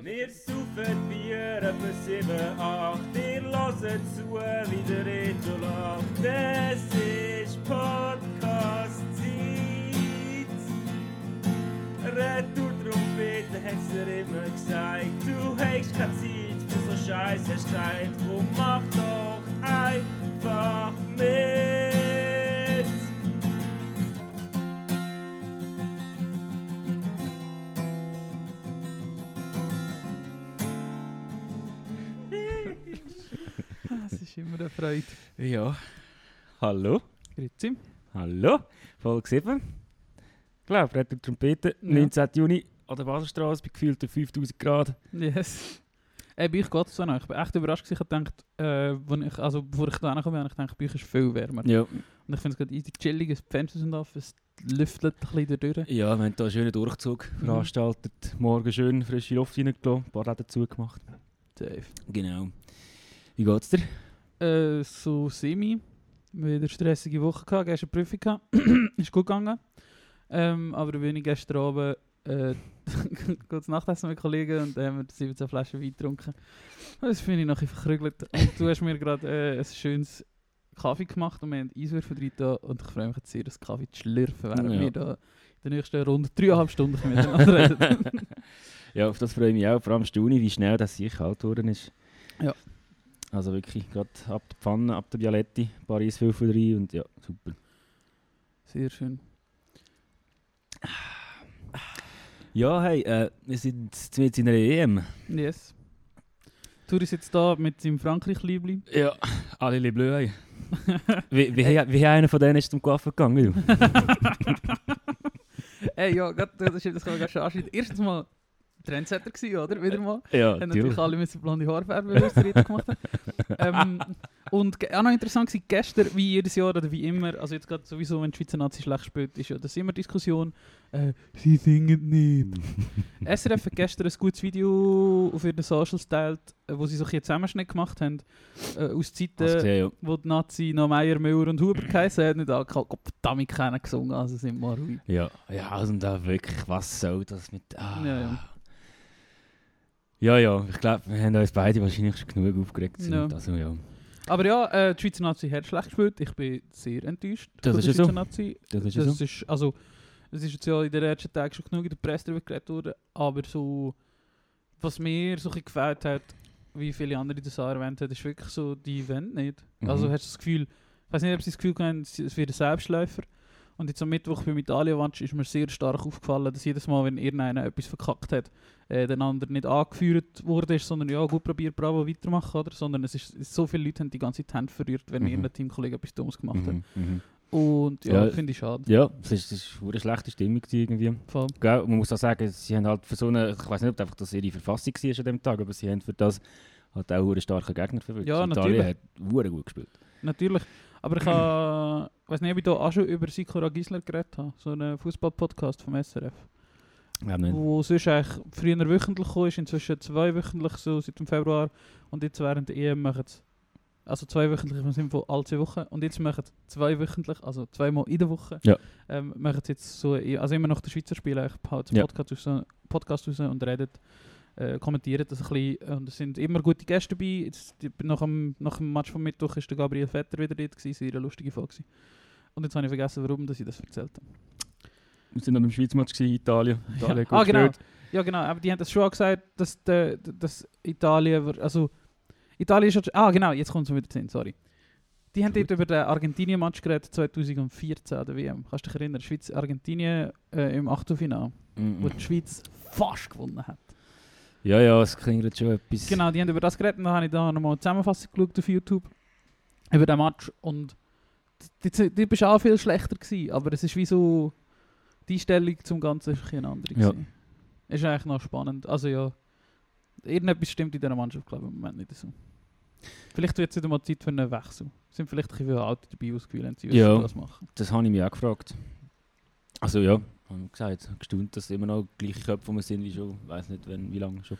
Wir saufen Bier etwa 7, 8. Ihr hört zu, wie der Reto lacht. Es ist Podcast-Zeit. Retour-Trompete hat's dir immer gesagt. Du hast keine Zeit für so Scheiß, hast gesagt. Drum mach doch einfach mit. Ist immer eine Freude. Ja. Hallo? Grüezi. Hallo? Folge 7. Klar, Retour Trompete, Ja. 19. Juni an der Baselstraße bei gefühlten 5000 Grad. Yes. Ey, bei euch geht es so noch. Ich bin echt überrascht. Ich gedacht, äh, ich, also bevor ich da bin, habe ich gedacht, bei euch ist viel wärmer. Ja. Und ich finde es gerade easy chillig, die Fenster sind offen, es lüftet ein bisschen durch. Ja, wir haben hier einen schönen Durchzug Mhm. veranstaltet. Morgen schön frische Luft reingelassen, ein paar Läden zugemacht. Safe. Genau. Wie geht's dir? Äh, so semi. Wieder eine stressige Woche gehabt, gestern eine Prüfung gehabt. ist gut gegangen. Ähm, aber dann bin ich gestern Abend äh, kurz Nachtessen mit Kollegen und dann haben wir 17 Flaschen Wein getrunken. Das finde ich nachher verkrügelt. Und du hast mir gerade äh, ein schönes Kaffee gemacht und wir haben Eiswürfel drin da und ich freue mich jetzt sehr, das Kaffee zu schlürfen, während Ja. wir da in der nächsten Runde dreieinhalb Stunden miteinander reden. Ja, auf das freue ich mich auch. Vor allem staune, wie schnell das sich kalt geworden ist. Ja. Also wirklich, gerade ab der Pfanne, ab der Bialetti, Paris 5 rein und ja, super. Sehr schön. Ja, hey, äh, wir sind jetzt in einer EM. Yes. Tour ist jetzt da mit seinem Frankreich-Liebling. Ja, alle les Bleus. wie, wie, wie, wie einer von denen ist zum Coiffeur gegangen? Du? Ey, ja, grad, das, ist, das kann man gerade schon anschneiden. Erstens mal Trendsetter gewesen, oder? Wieder mal. ja, Haben natürlich alle müssen blonde Haare färben, weil gemacht haben. ähm, und auch noch interessant war gestern, wie jedes Jahr oder wie immer, also jetzt gerade sowieso, wenn die Schweizer Nazi schlecht spielt, ist ja das immer Diskussion, äh, sie singen nicht. SRF hat gestern ein gutes Video auf ihren Socials geteilt, äh, wo sie so ein bisschen einen Zusammenschnitt gemacht haben, äh, aus Zeiten, gesehen, ja. wo die Nazi noch Meier, Müller und Huber geheißen haben, nicht alle verdammt keiner gesungen, also sind wir ruhig. Ja, ja, also da wirklich, was soll das mit. Ah. Ja, ja. Ja, ja, ich glaube, wir haben uns beide wahrscheinlich schon genug aufgeregt. Sind. Ja. Also, ja. Aber ja, äh, die Schweizer Nazi hat schlecht gespielt. Ich bin sehr enttäuscht Das ist der ja so. Nazi. Das ist ja so. ist, also, es ist jetzt ja in den ersten Tagen schon genug in der Presse darüber geredet worden, aber so, was mir so ein gefällt hat, wie viele andere das auch erwähnt haben, ist wirklich so, die wollen nicht. Mhm. Also hast du das Gefühl, ich weiß nicht, ob sie das Gefühl haben, es es wird ein Selbstläufer. Und jetzt am Mittwoch beim Italien-Watch ist mir sehr stark aufgefallen, dass jedes Mal, wenn irgendeiner etwas verkackt hat, äh, der andere nicht angeführt wurde, sondern ja, gut probiert, bravo, weitermachen, oder? Sondern es ist, so viele Leute haben die ganze Zeit die Hände verrührt, wenn Mhm. irgendein Teamkollege etwas Dummes gemacht hat. Mhm, mhm. Und ja, Ja. finde ich schade. Ja, es ist, es ist eine schlechte Stimmung irgendwie. Voll. Gell? Man muss auch sagen, sie haben halt für so eine, ich weiß nicht, ob einfach das ihre Verfassung war an dem Tag, aber sie haben für das halt auch einen starken Gegner verwirrt. Ja, Italien hat hure gut gespielt. Natürlich. Aber ich habe, weiß nicht, ob ich da auch schon über Sikora Gisler geredet habe. So einen Fußball-Podcast vom SRF. Ja. Wo sonst eigentlich früher wöchentlich kam, ist inzwischen zweiwöchentlich, so seit dem Februar. Und jetzt während der EM machen sie, also zweiwöchentlich im Sinne von alle zwei Wochen. Und jetzt machen sie zweiwöchentlich, also zweimal in der Woche, Ja. ähm, machen sie jetzt so, also immer noch der Schweizer Spiel, eigentlich haut einen Ja. Podcast, raus, Podcast raus und redet, äh, kommentieren das ein bisschen. Und es sind immer gute Gäste dabei. Jetzt, nach, dem, nach dem Match vom Mittwoch ist der Gabriel Vetter wieder dort, gewesen, sehr eine lustige Folge. Und jetzt habe ich vergessen, warum dass ich das erzählt habe. Wir sind an einem Schweizmatch gewesen, Italien. Italien gut Ah, genau. gespielt. Ja, genau. Aber die haben das schon auch gesagt, dass, der, dass Italien. Also, Italien ist. schon- Ah, genau, jetzt kommt es wieder zu Sinn, sorry. Die haben dort über den Argentinien-Match geredet 2014 an der WM. Kannst du dich erinnern? Schweiz-Argentinien äh, im Achtelfinale, Mhm. wo die Schweiz fast gewonnen hat. Ja, ja, es klingt jetzt schon etwas. Genau, die haben über das geredet und dann habe ich da nochmal eine Zusammenfassung geschaut auf YouTube über den Match und die, die, die bist auch viel schlechter gewesen, aber es ist wie so die Einstellung zum Ganzen ist ein eine andere Ja. gewesen. Ist eigentlich noch spannend, also ja irgendetwas stimmt in dieser Mannschaft glaube ich im Moment nicht so. Vielleicht wird es wieder mal Zeit für einen Wechsel. Sind vielleicht ein bisschen Alte dabei ausgewählt, sie Ja. was machen. Das habe ich mich auch gefragt. Also ja, haben gesagt, gestaunt, dass immer noch gleiche Köpfe wir sind wie schon, weiß nicht, wenn, wie lange schon.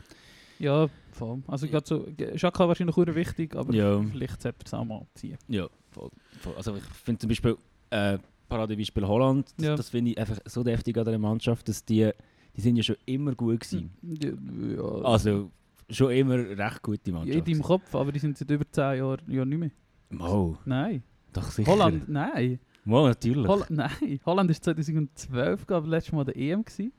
Ja, voll. Also gerade so, Schaka wahrscheinlich sehr wichtig, aber Ja. vielleicht sollte es auch mal ziehen. Ja, voll, voll. Also ich finde zum Beispiel, äh, Paradebeispiel Holland, das, Ja. das finde ich einfach so deftig an der Mannschaft, dass die, die sind ja schon immer gut gewesen. Ja. Also schon immer recht gute Mannschaft. in deinem Kopf, aber die sind seit über 10 Jahren ja nicht mehr. Mo, Nein. doch sicher. Holland, nein. Mo, natürlich. Holland, nein. Holland war 2012, glaube ich, letztes Mal der EM gewesen.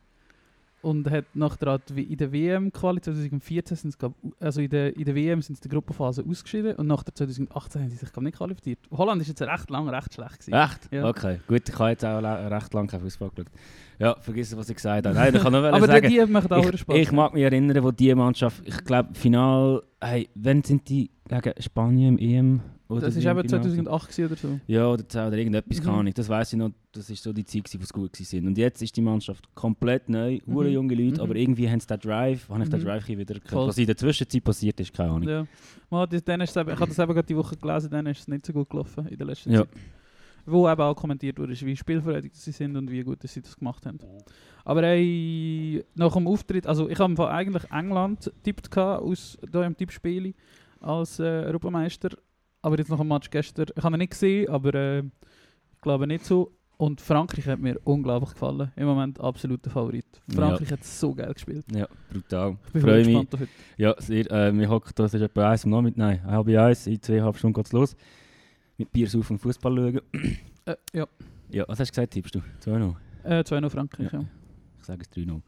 Und hat nachher in der WM-Quali 2014 sind glaub, also in der, in der WM sind sie in der Gruppenphase ausgeschieden und nach der 2018 haben sie sich glaub, nicht qualifiziert. Holland ist jetzt recht lang recht schlecht gewesen. Echt? Ja. Okay, gut, ich habe jetzt auch recht lange kein Fußball geschaut. Ja, vergiss, was ich gesagt habe. Nein, ich kann nur Aber die, sagen, die machen auch ich, Spaß. ich mag mich erinnern, wo die Mannschaft, ich glaube, Final, hey, wann sind die gegen Spanien im EM? Oder das war eben Finale? 2008 gewesen oder so. Ja, oder, oder irgendetwas, Mhm. keine Ahnung. Das weiß ich noch, das ist so die Zeit, wo sie gut waren. Und jetzt ist die Mannschaft komplett neu, Mhm. hure junge Leute, Mhm. aber irgendwie haben sie den Drive, habe ich den Mhm. Drive wieder Voll. erkannt. Was in der Zwischenzeit passiert ist, keine Ahnung. Ja. Mal, das, dann ist es ich habe das eben gerade die Woche gelesen, dann ist es nicht so gut gelaufen in der letzten Ja. Zeit. Wo eben auch kommentiert wurde, wie spielfreudig sie sind und wie gut dass sie das gemacht haben. Aber ey, nach dem Auftritt, also ich habe eigentlich England tippt aus da im Tippspiel als äh, Europameister. Aber jetzt nach dem Match gestern, ich habe ihn nicht gesehen, aber äh, ich glaube nicht so. Und Frankreich hat mir unglaublich gefallen. Im Moment absoluter Favorit. Frankreich hat so geil gespielt. Ja, brutal. Ich bin Freue mich. gespannt auf heute. Ja, sehr, äh, wir hocken, das ist etwa eins am Nachmittag, nein, halb eins, in zweieinhalb Stunden geht's los. Mit Bier auf und Fußball schauen. Äh, ja, Ja, was hast du gesagt, tippst du? 2-0? äh, 2-0 Frankreich. Ja. Ja. Ich sage es 3-0.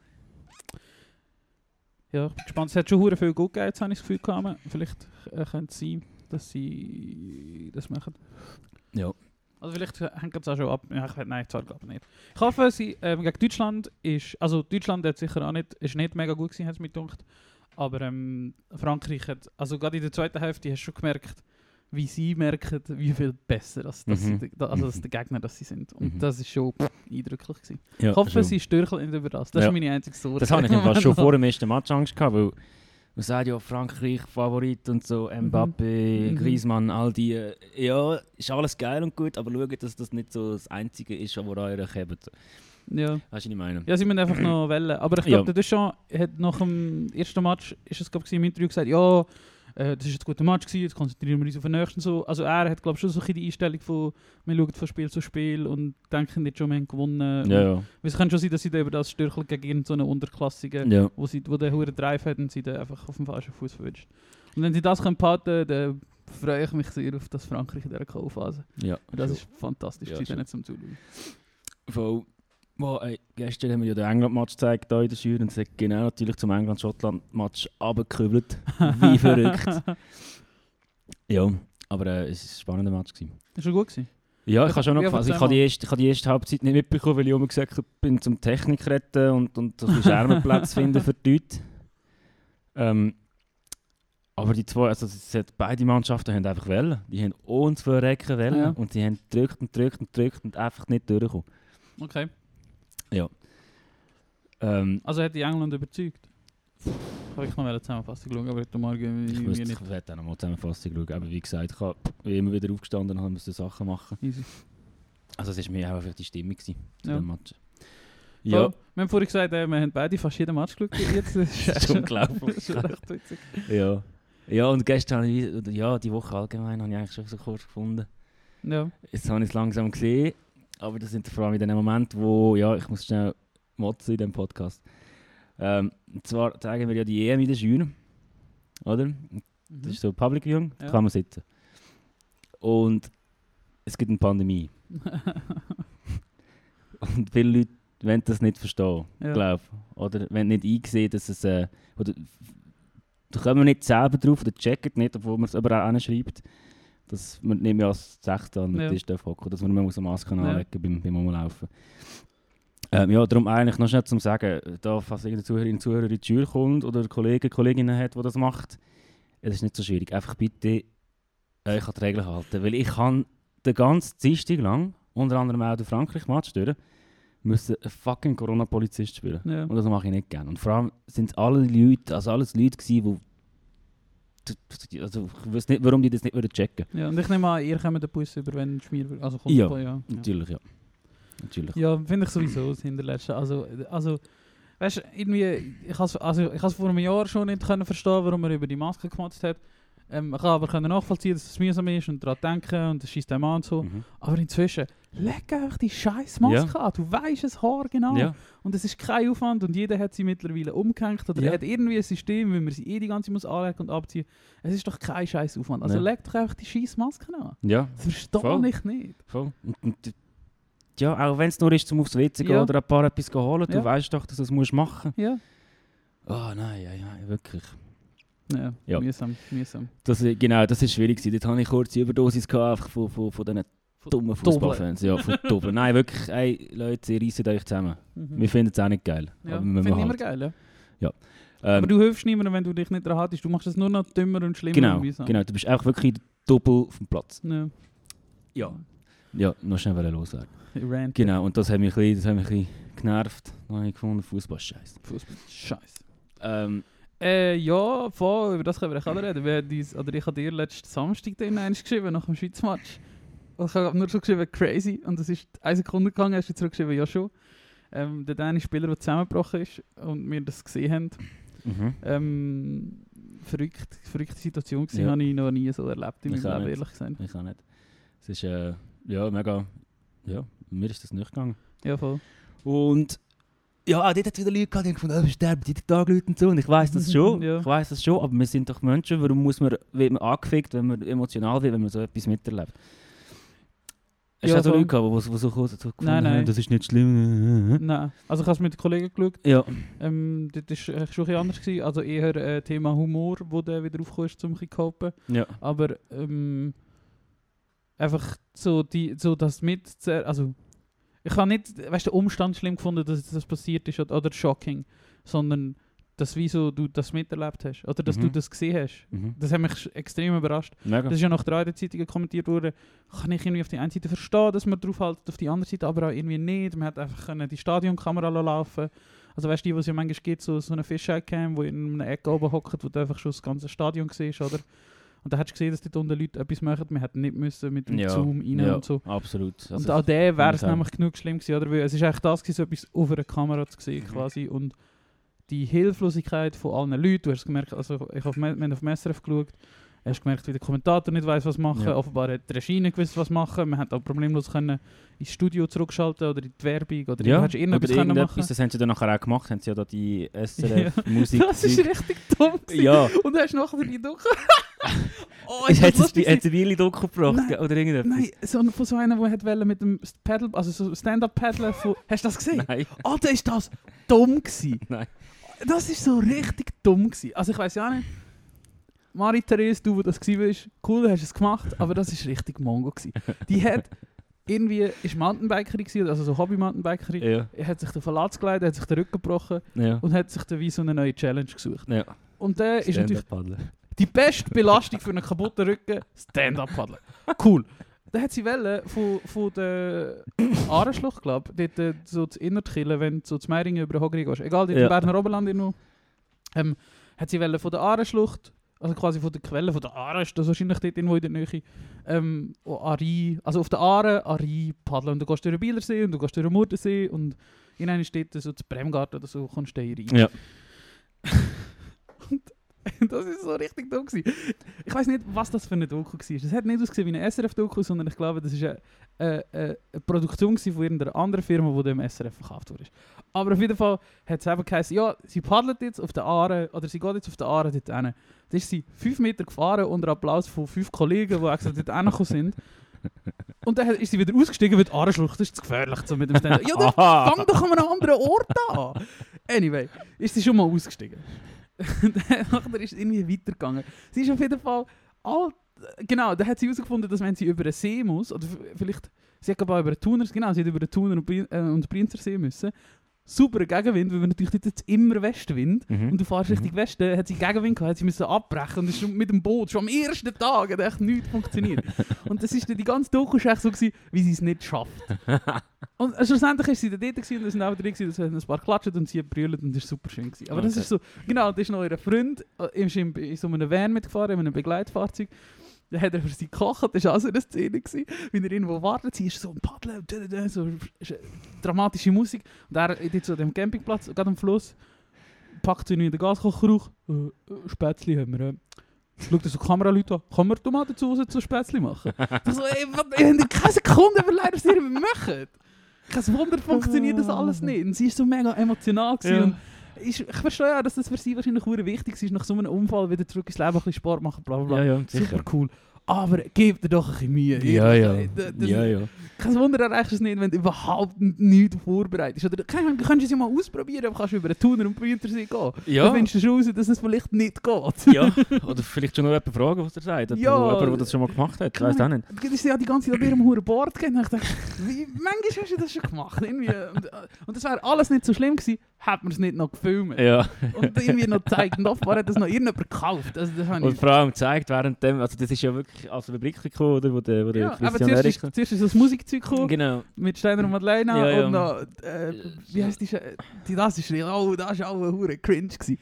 Ja, ich bin gespannt. Es hat schon viel gut gegeben, jetzt habe ich das Gefühl gehabt. Vielleicht äh, könnte es sein, dass sie das machen. Ja. Also vielleicht hängt es auch schon ab. Ja, ich, weiß- nein, zwar glaube ich nicht. Ich hoffe, sie ähm, gegen Deutschland ist... Also Deutschland hat sicher auch nicht, ist nicht mega gut gewesen, hat es mir gedacht. Aber ähm, Frankreich hat... Also gerade in der zweiten Hälfte hast du schon gemerkt, wie sie merken, wie viel besser als, dass Mhm. sie, also als der Gegner dass sie sind. Und Mhm. das ist schon eindrücklich gewesen. ja Ich hoffe, schon. sie stürcheln nicht über das. Das Ja. ist meine einzige Sorge. Das habe ich im schon vor dem ersten Match Angst gehabt, weil man sagt ja Frankreich Favorit und so, Mbappé, Mhm. Griezmann, all die. Ja, ist alles geil und gut, aber schaut, dass das nicht so das Einzige ist, wo ihr euch habt. Ja. Weißt du, was ich meine? Ja, sie müssen einfach noch wählen. Aber ich Ja. glaube, der Deschamps hat nach dem ersten Match, ist es, glaub ich, im Interview gesagt, ja, äh, das ist ein guter Match gewesen, jetzt konzentrieren wir uns auf den nächsten. So. Also er hat, glaube ich, schon so ein die Einstellung von, wir schauen von Spiel zu Spiel und denken nicht schon, wir haben gewonnen. Ja, ja. Es kann schon sein, dass sie dann über das stürcheln gegen irgendeine Unterklassige, ja. wo, sie, wo der hohe Drive hat und sie dann einfach auf dem falschen Fuß verwünscht. Und wenn sie das können paten, dann freue ich mich sehr auf das Frankreich in dieser K.O.-Phase. ja. Und das schon. ist fantastisch, Ja, schon. nicht zum Zuschauen. Voll. Wow, ey, gestern haben wir ja den England-Match gezeigt hier in der Jury und es hat genau natürlich zum England-Schottland-Match abgekübelt. Wie verrückt. Ja, aber äh, es war ein spannender Match. Gewesen. Ist schon gut gewesen? Ja, ich habe schon noch gefallen. Also, ich habe die, erste, ich habe die erste Halbzeit nicht mitbekommen, weil ich immer gesagt habe, ich bin zum Technik retten und, und ein bisschen Schermenplatz finden für die Leute. Ähm, aber die zwei, also es hat, beide Mannschaften haben einfach Wellen. Die haben uns verrecken Wellen Ja. und sie haben gedrückt und gedrückt und gedrückt und einfach nicht durchgekommen. Okay. Ähm, Also hat die England überzeugt? Ich habe ich noch eine Zusammenfassung schauen, aber heute Morgen ich wüsste, nicht. ich werde auch noch mal Zusammenfassung schauen. Aber wie gesagt, ich habe immer wieder aufgestanden und müssen Sachen machen. Easy. Also es war mir auch einfach die Stimmung gewesen, zu Ja. dem Match. Ja. Ja, Wir haben vorhin gesagt, äh, wir haben beide fast jeden Match geschaut. Jetzt ist Das ist unglaublich. das ist recht witzig. ja. Ja, und gestern habe ich, oder ja, die Woche allgemein habe ich eigentlich schon so kurz gefunden. Ja. Jetzt habe ich es langsam gesehen, aber das sind vor allem in den Momenten, wo, ja, ich muss schnell motzen in diesem Podcast. Ähm, und zwar zeigen wir ja die EM in der Jury, oder? Das ist so Public Viewing, da Ja. kann man sitzen. Und es gibt eine Pandemie. Und viele Leute wollen das nicht verstehen, Ja. glaube Oder wenn nicht einsehen, dass es. Äh, oder da kommen wir nicht selber drauf oder checken nicht, obwohl man es aber auch anschreibt, dass man nicht mehr als Sechste an Ja. Tisch darf hocken, dass man nur eine Maske Ja. anlegen beim, beim Umlaufen. Ähm, ja, darum eigentlich noch schnell zum Sagen, da falls irgendeine Zuhörerin, Zuhörer in die Schule kommt oder Kollegen, Kolleginnen hat, die das macht, es ist nicht so schwierig. Einfach bitte euch an die Regeln halten, weil ich kann den ganzen Dienstag lang, unter anderem auch den Frankreich-Match durch, müssen einen fucking Corona-Polizist spielen. Ja. Und das mache ich nicht gerne. Und vor allem sind es alle Leute, also alles Leute gewesen, die, also ich weiß nicht, warum die das nicht würden checken. ja. Und ich nehme an, ihr kommt den Bus über, wenn Schmier... Also kommt Ja. ja. ja. Natürlich, ja. Natürlich. Ja, finde ich sowieso das Hinterletzte. Also, also weißt du, irgendwie, ich habe also, ich has vor einem Jahr schon nicht können verstehen, warum er über die Maske gemacht hat. Ähm, man kann aber können nachvollziehen, dass es mühsam ist und daran denken und das schießt einem an und so. Mhm. Aber inzwischen, leg einfach die scheiß Maske an. Du weißt es Haar genau. Ja. Und es ist kein Aufwand und jeder hat sie mittlerweile umgehängt oder Ja. hat irgendwie ein System, wie man sie eh die ganze muss anlegen und abziehen. Es ist doch kein scheiß Aufwand. Also Ja. leg doch einfach die scheiß Maske an. Ja, Das verstehe Voll. ich nicht. voll. Ja, auch wenn es nur ist, zum aufs WC gehen Ja. oder ein paar etwas holen, du Ja. weißt doch, dass du das musst machen Ja. Oh nein, ja, ja, wirklich. Ja, Ja. mühsam, mühsam. Das, äh, genau, das ist schwierig. Dort hatte ich kurz die Überdosis gehabt, einfach von, von, von diesen dummen Fußballfans. Ja, von Doppeln. Nein, wirklich, ey, Leute, ihr reißt euch zusammen. Mhm. Wir finden es auch nicht geil. Ja, aber wir ich immer machen geil, ja. ähm, Aber du hilfst niemandem, wenn du dich nicht daran hattest. Du machst es nur noch dümmer und schlimmer Genau, und genau. Du bist einfach wirklich doppel auf dem Platz. Ja. Ja. Ja, noch schnell loswerden. Rant. Genau, und das hat mich ein bisschen, das hat mich ein bisschen genervt. Dann habe ich gefunden, Fußball ist scheiße. Fußball. Scheiße. Ähm, Äh, ja, voll, über das können wir auch reden. Wir dies, oder ich habe dir letzten Samstag dann eins geschrieben, nach dem Schweizmatch. Und ich habe nur so geschrieben, crazy. Und das ist eine Sekunde gegangen, hast du zurückgeschrieben, ja schon. Ähm, der dänische Spieler, der zusammengebrochen ist und wir das gesehen haben. mhm. Ähm, verrückt, verrückte Situation gewesen, Ja. habe ich noch nie so erlebt in Ich meinem Leben, nicht. ehrlich gesagt. Ich auch nicht. Es ist, äh, ja, mega, ja, mir ist das nicht gegangen. Ja, voll. Und ja, auch dort hat es wieder Leute gehabt, die haben gefunden, oh, sterben jeden Tag Leute und so. Und ich weiß das schon, Ja. ich weiß das schon, aber wir sind doch Menschen. Warum muss man, wird man angefickt, wenn man emotional wird, wenn man so etwas miterlebt? Hast Ja, du auch so. Leute gehabt, die so, so, so, so gefunden Nein, nein. haben, das ist nicht schlimm? Nein, also ich habe es mit Kollegen geschaut. Ja, Ähm, das war schon ein bisschen anders. Gewesen. Also eher äh, Thema Humor, wo der wieder aufgekommen ist, um ein bisschen ja. Aber ähm, einfach so, die, so das mit... Also, ich habe nicht weißt, den Umstand schlimm gefunden, dass das passiert ist oder, oder shocking, sondern dass wieso du das miterlebt hast oder dass du Mhm. das gesehen hast. Mhm. Das hat mich extrem überrascht. Mega. Das ist ja nach drei der Zeitungen kommentiert worden. Kann ich irgendwie auf die eine Seite verstehen, dass man drauf haltet, auf die andere Seite aber auch irgendwie nicht. Man hat einfach können die Stadionkamera laufen. Also weißt du, was ja manchmal gibt, so, so eine Fisheye-Cam, wo in einer Ecke oben hockt, wo du einfach schon das ganze Stadion siehst, oder? Und da hast du gesehen, dass dort unten Leute etwas machen. Wir hätten nicht müssen mit dem Ja, Zoom rein ja, und so. absolut. und Also, auch der wäre es nämlich genug schlimm gewesen, oder? Weil es ist eigentlich das gewesen, so etwas auf einer Kamera zu sehen Mhm. quasi. Und die Hilflosigkeit von allen Leuten, du hast gemerkt, also ich habe wir haben auf dem SRF geschaut, hast gemerkt, wie der Kommentator nicht weiß was machen. Ja. Offenbar hat die Regie nicht gewusst, was machen. Man hat auch problemlos können ins Studio zurückschalten oder in die Werbung oder ja, du hättest irgendetwas können irgendetwas, machen. das haben sie dann nachher auch gemacht, haben sie ja da die Ja. SRF-Musik. Das ist richtig dumm. gewesen. Ja, Und du hast nachher die Duche. Oh, ich lustig es ein Weile Doku gebracht, Nein, oder irgendetwas. Nein, so, von so einer, der hat wollen mit dem Paddle, also so Stand-up-Paddeln von... Hast du das gesehen? Nein, Alter, ist das dumm gewesen. nein. Das ist so richtig dumm gewesen. Also ich weiß ja nicht. Marie-Therese, du, wo das gewesen bist, cool, hast es gemacht, aber das ist richtig Mongo gewesen. Die hat irgendwie, ist Mountainbikerin gewesen, also so Hobby-Mountainbikerin. Ja, Er hat sich den Verlatz geleitet, hat sich den Rücken gebrochen ja. und hat sich dann wie so eine neue Challenge gesucht. ja. Und der ist natürlich. Die beste Belastung für einen kaputten Rücken, Stand-up-Paddeln. Cool. Dann hat sie wollen, von, von der Ahrenschlucht, glaube ich, dort äh, so zu Innertkillen, wenn du so zu Meiringen über den Hogri gehst. Egal, dort Ja. im Berner Oberland irgendwo. Ähm, hat sie wollen von der Ahrenschlucht, also quasi von der Quelle von der Aare, ist das wahrscheinlich dort irgendwo in der Nähe, ähm, oh, Ari, also auf der Aare, Ari paddeln. Und du gehst durch den Bielersee und du gehst durch den Murdensee und in einer steht so zu Bremgarten oder so, kommst du da rein. Ja. Das ist so richtig dumm gewesen. Ich weiß nicht, was das für eine Doku war. Es hat nicht ausgesehen wie eine SRF-Doku, sondern ich glaube, das ist eine, eine, eine Produktion von irgendeiner anderen Firma, die dem SRF verkauft wurde. Aber auf jeden Fall hat es eben geheißen, ja, sie paddelt jetzt auf der Aare, oder sie geht jetzt auf der Aare dort hin. Da ist sie fünf Meter gefahren unter Applaus von fünf Kollegen, die extra dort hingekommen sind. Und dann ist sie wieder ausgestiegen, weil die Aareschlucht das ist zu gefährlich so mit dem Stand. Ja, dann fang doch an einem anderen Ort an. Anyway, ist sie schon mal ausgestiegen. Nachher ist es irgendwie weitergegangen. Sie ist auf jeden Fall all, genau, da hat sie herausgefunden, dass wenn sie über einen See muss, oder vielleicht, sie hat aber über den Thuner, genau, sie hat über den Thuner und, äh, und Prinzersee müssen, super Gegenwind, weil wir natürlich dort jetzt immer Westwind Mhm. und du fährst Mhm. Richtung Westen, hat sie Gegenwind gehabt, hat sie müssen abbrechen und ist schon mit dem Boot, schon am ersten Tag, hat echt nichts funktioniert. und das ist dann die ganze Doku ist echt so gewesen, wie sie es nicht schafft. Und äh, schlussendlich ist sie dann dort gewesen, und es sind auch drin gewesen, es haben ein paar geklatscht und sie brüllt und das war super schön. Gewesen. Aber das Okay. ist so, genau, da ist noch ihr Freund, äh, ist in, in so einem Van mitgefahren, in einem Begleitfahrzeug. Dann hat er für sie gekocht, das war auch so eine Szene, gewesen, wie er irgendwo wartet, sie ist so dä, dä, so dramatische Musik. Und er so an dem Campingplatz, gerade am Fluss, packt sie in den Gaskocher hoch, äh, äh, Spätzli haben wir, äh, Schaut so Kameraleute an, kann man Tomaten zu Hause zu Spätzle machen? ich so, ey, ich habe keine Sekunde überlegt, was ihr machen. Kein Wunder funktioniert das alles nicht. Und sie ist so mega emotional gewesen. Ja. Und ich, verstehe ja, dass das für sie wahrscheinlich sehr wichtig ist, nach so einem Unfall wieder zurück ins Leben ein bisschen Sport machen, bla bla bla. Ja, ja, sicher. Super cool. Aber gebt dir doch ein bisschen Mühe. Ja, ja. Das- das- Ja, ja. Kein Wunder erreichst du es nicht, wenn du überhaupt nichts vorbereitest. Oder keine Ahnung, du kannst es ja mal ausprobieren, aber kannst du über den Tuner und Bühnersee gehen. Ja. Dann findest du schon raus, dass es vielleicht nicht geht. ja. Oder vielleicht schon noch jemanden fragen, was er sagt. Ja. jemand, der das schon mal gemacht hat. Ich weiss auch nicht. Du ist ja die ganze Zeit an ihrem hohen Bord. Und ich dachte, wie, manchmal hast du das schon gemacht. Irgendwie. Und, äh, und das wäre alles nicht so schlimm gewesen, hätte man es nicht noch gefilmt. Ja. Und irgendwie noch gezeigt. Und offenbar hat das noch irgendjemand gekauft. Also, das Und ich... vor allem gezeigt während dem, also das ist ja wirklich als Rubrik gekommen, oder, wo der, wo der Ja, aber Christian zuerst Erich... ist, zuerst ist das Musikzeug gekommen, Genau. mit Steiner und Madeleine Ja, ja. und noch, äh, wie heisst die, die das ist, oh, das ist auch ein hure cringe gewesen.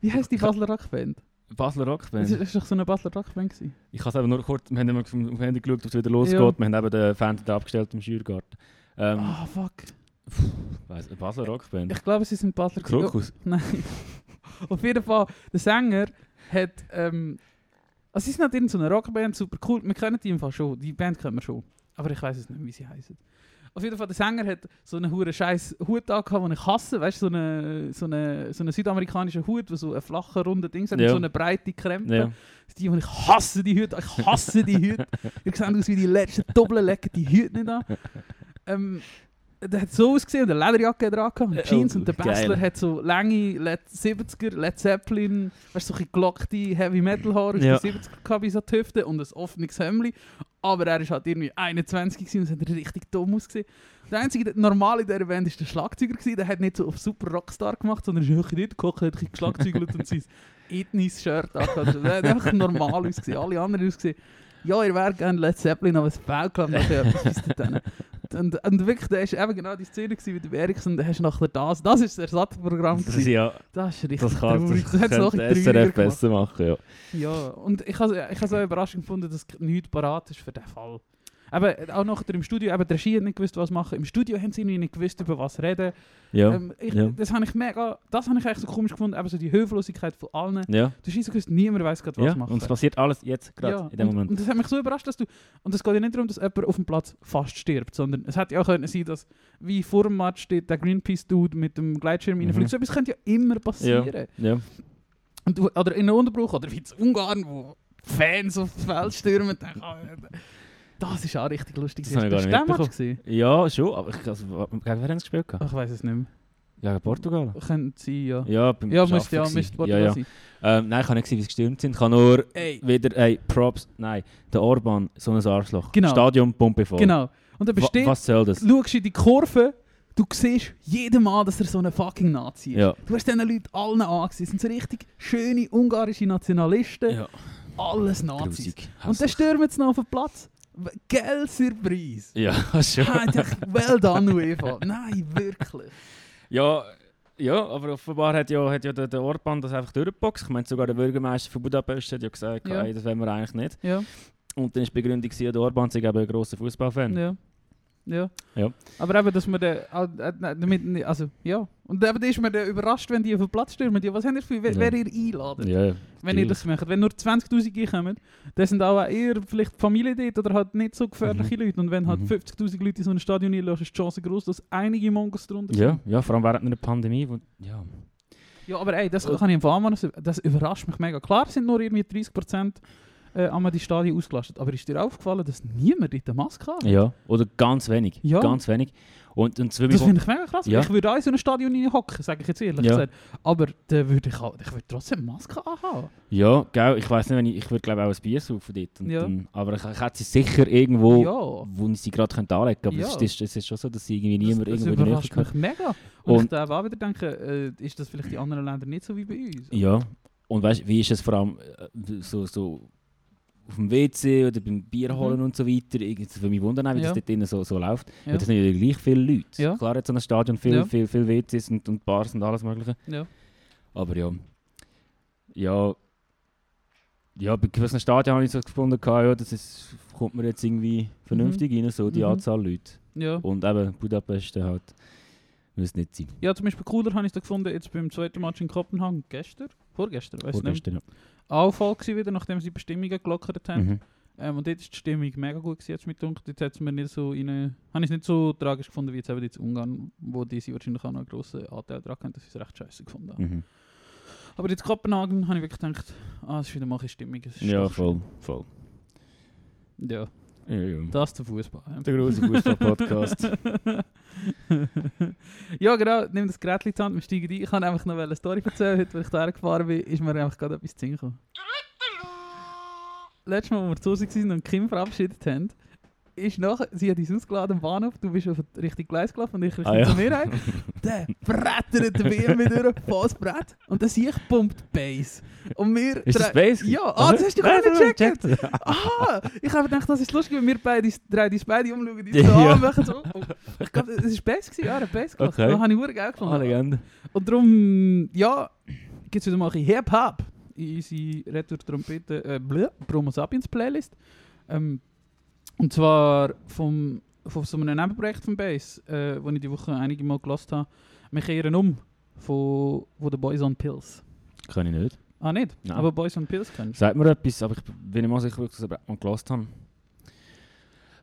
Wie heisst die Basler Rockband? Basler Das Rockband. das ist doch so eine Basler Rockband gewesen. Ich habe es eben nur kurz, wir haben immer auf dem Handy geschaut, ob es wieder losgeht. Ja. Wir haben eben den Fernseher abgestellt im Schürgarten. Ähm, Ah, fuck. Weiss, eine Basler Rockband. Ich glaube, sie sind Basler. Krokus. Nein. Auf jeden Fall, der Sänger hat. Ähm, also, sie sind halt irgendeine Rockband, super cool. Wir kennen die im Fall schon. Die Band kennen wir schon. Aber ich weiß es nicht, wie sie heißen. Auf jeden Fall, der Sänger hat so einen hure scheiß Hut angehabt, den ich hasse. Weißt du, so einen so eine, so eine südamerikanischen Hut, der so einen flachen, runden Ding hat, Ja. so eine breite Krempe. Ja. Die, und ich hasse die Hüte. Ich hasse die Hüte. Ihr seht aus wie die letzten Doppeln, lecken die Hüte nicht an. Ähm, der hat so ausgesehen und eine Lederjacke dran gehabt, und Oh, Jeans und der. Bachelor hat so lange Led 70er, Led Zeppelin, weißt du, so gelockte Heavy Metal Haare aus Ja. den 70er gehabt bis an die Hüfte und ein offenes Hemd. Aber er ist halt irgendwie 21 gewesen und es hat richtig dumm ausgesehen. Der einzige der normal in dieser Band war der Schlagzeuger gewesen, der hat nicht so auf super Rockstar gemacht, sondern ist wirklich nicht gekocht, hat ein geschlagzeugelt und sein Ethnis Shirt angehabt. Der hat einfach normal ausgesehen. Alle anderen ausgesehen. Ja, ihr wärt gerne Led Zeppelin, aber es fehlt glaube ich nachher etwas bis dahin. Und, und wirklich, da war eben genau die Szene mit dem Eriksson, da hast du nachher das, das ist das Ersatzprogramm Das ist ja, Das ist richtig das kann traurig. das, Das, könnte SRF besser machen, ja. Ja, und ich habe ich es auch überraschend gefunden, dass nichts parat ist für den Fall. Aber auch nachher im Studio, eben die Regie hat nicht gewusst, was machen. Im Studio haben sie nicht gewusst, über was reden. Ja, Ähm, ich, ja. Das habe ich mega, das habe ich echt so komisch gefunden, eben so die Höflosigkeit von allen. ja. Du hast nicht so gewusst, niemand weiß gerade, was ja. machen. Und es passiert alles jetzt gerade ja, in dem und, Moment. Und das hat mich so überrascht, dass du. Und es geht ja nicht darum, dass jemand auf dem Platz fast stirbt, sondern es hätte ja auch können sein, dass wie vor dem Match steht der Greenpeace-Dude mit dem Gleitschirm Mhm. reinfliegt. So etwas könnte ja immer passieren. ja. Und oder in einem Unterbruch, oder wie in Ungarn, wo Fans auf das Feld stürmen. Das ist auch richtig lustig. Das du nicht den Match ja, schon, aber ich, also, gegen wen haben sie gespielt? gehabt? Ich weiß es nicht mehr. Ja, Portugal. Könnte sein, ja. Ja, beim Ja, müsste ja, müsste ja, Portugal ja. sein. Ähm, nein, ich kann nicht sehen, wie sie gestürmt sind. Ich kann nur Ey. wieder, ey, Props, nein, der Orban, so ein Arschloch. Genau. Stadion, Pumpe voll. Genau. Und da Wa besteht, was soll das? schaust du in die Kurve, du siehst jedem Mal, dass er so ein fucking Nazi ist. Ja. Du hast diesen Leuten allen angesehen. Das sind so richtig schöne ungarische Nationalisten. Ja, Alles Nazis. grusig. Und dann stürmen sie noch auf den Platz. Gell, Surprise. Ja, schon. Ah, ich dachte, well done, UEFA. Nein, wirklich. Ja, ja, aber offenbar hat ja, hat ja der, der Orban das einfach durchgeboxt. Ich meine, sogar der Bürgermeister von Budapest hat ja gesagt, Ja. Ey, das wollen wir eigentlich nicht. Ja, Und dann war die Begründung, der Orban sei eben ein grosser Fußballfan. ja. Ja. Ja. Aber eben, dass man den, auch, äh, damit, also, ja. Und eben ist man überrascht, wenn die auf den Platz stürmen. Die, was haben ihr für, wer, Ja. wer ihr einladet? Ja, ja. Wenn ihr das macht. Wenn nur 20'000 kommen, dann sind auch eher vielleicht Familie dort oder halt nicht so gefährliche Leute. Und wenn halt Mhm. 50'000 Leute in so ein Stadion einlassen, ist die Chance groß, dass einige Mongos drunter Ja, sind. ja, vor allem während einer Pandemie. Wo, ja. Ja, aber ey, das kann ich im Fall das, das überrascht mich mega. Klar sind nur irgendwie 30% äh, einmal die Stadien ausgelastet. Aber ist dir aufgefallen, dass niemand dort eine Maske hat? ja, oder ganz wenig. Ja. Ganz wenig. Und, und Das finde ich mega krass. Ja. Ich würde auch in so ein Stadion hocken, sage ich jetzt ehrlich Ja. gesagt. Aber dann würde ich, auch, ich würde trotzdem eine Maske anhaben. Ja, gell, ich weiß nicht, wenn ich, ich würde glaube auch ein Bier saufen dort. Und Ja. dann, aber ich, ich hätte sie sicher irgendwo, wo ich sie gerade anlegen könnte. Aber es, ist, es ist schon so, dass sie irgendwie niemand das, das irgendwo in Nähe überrascht mich mega. Und, Und- ich darf auch wieder denken, äh, ist das vielleicht in anderen Ländern nicht so wie bei uns? Ja, und weißt wie ist es vor allem äh, so, so auf dem WC oder beim Bier holen Mhm. und so weiter? Irgendwie für mich wundern, auch, wie Ja. das dort drinnen so, so läuft. Ja. Weil das sind ja gleich viele Leute. Ja. Klar hat so ein Stadion viel, Ja. viel, viel WCs und, und Bars und alles mögliche. Ja. Aber ja. Ja. Ja, bei gewissen Stadien habe ich so gefunden, ja, das ist, kommt mir jetzt irgendwie vernünftig rein, so die Mhm. Anzahl Leute. Ja. Und eben Budapest halt, muss nicht sein. ja, zum Beispiel cooler habe ich es da gefunden, jetzt beim zweiten Match in Kopenhagen gestern. Vorgestern, weißt du nicht. Vorgestern, ja. Auch voll gewesen wieder, nachdem sie die Bestimmungen gelockert haben. Mhm. Ähm, und dort ist die Stimmung mega gut gewesen, jetzt mit dunkel. Dort hat es mir nicht so rein, habe ich es nicht so tragisch gefunden wie jetzt eben jetzt Ungarn, wo die sie wahrscheinlich auch noch einen grossen Anteil daran haben, dass ich es recht scheiße gefunden habe. Mhm. Aber jetzt Kopenhagen habe ich wirklich gedacht, ah, es ist wieder mal ein bisschen Stimmung. Ja, voll, voll. Ja, Ja, ja. das ist der Fußball. Der große Fußball-Podcast. ja, genau, nimm das Gerät in die Hand, wir steigen ein. Ich kann einfach noch eine Story erzählen. Heute, als ich da gefahren bin, ist mir einfach gerade etwas zu gekommen. Letztes Mal, als wir zu Hause waren und Kim verabschiedet haben, ist nachher, sie hat uns ausgeladen am Bahnhof, du bist auf das richtige Gleis gelaufen und ich Richtung Ah, ja. zu mir rein. Der brettert den BMW durch, volles Brett. Und dann sehe ich pumpt Bass. Und wir... Ist das Bass? Ja, ah, das hast du gar nicht gecheckt. Ah, ich habe gedacht, das ist lustig, weil wir beide drei uns beide umschauen, die Ja. so anmachen. So. Oh, ich glaube, es war Bass, gewesen, ja, hat Bass. Okay. Das habe ich verdammt geil Ah, gefunden. Legende. Und darum, ja, gibt es wieder mal ein bisschen Hip-Hop in unsere Retour-Trompete, äh, Promo Sapiens Playlist. Ähm, und zwar vom, von so einem Nebenprojekt von Bass, äh, wo ich die Woche einige Mal gelost habe. Wir kehren um von, von den Boys on Pills. Kann ich nicht. Ah, nicht? Nein. Aber Boys on Pills kennst Sagt mir etwas, aber ich bin nicht mal sicher, ob ich das mal gehört habe.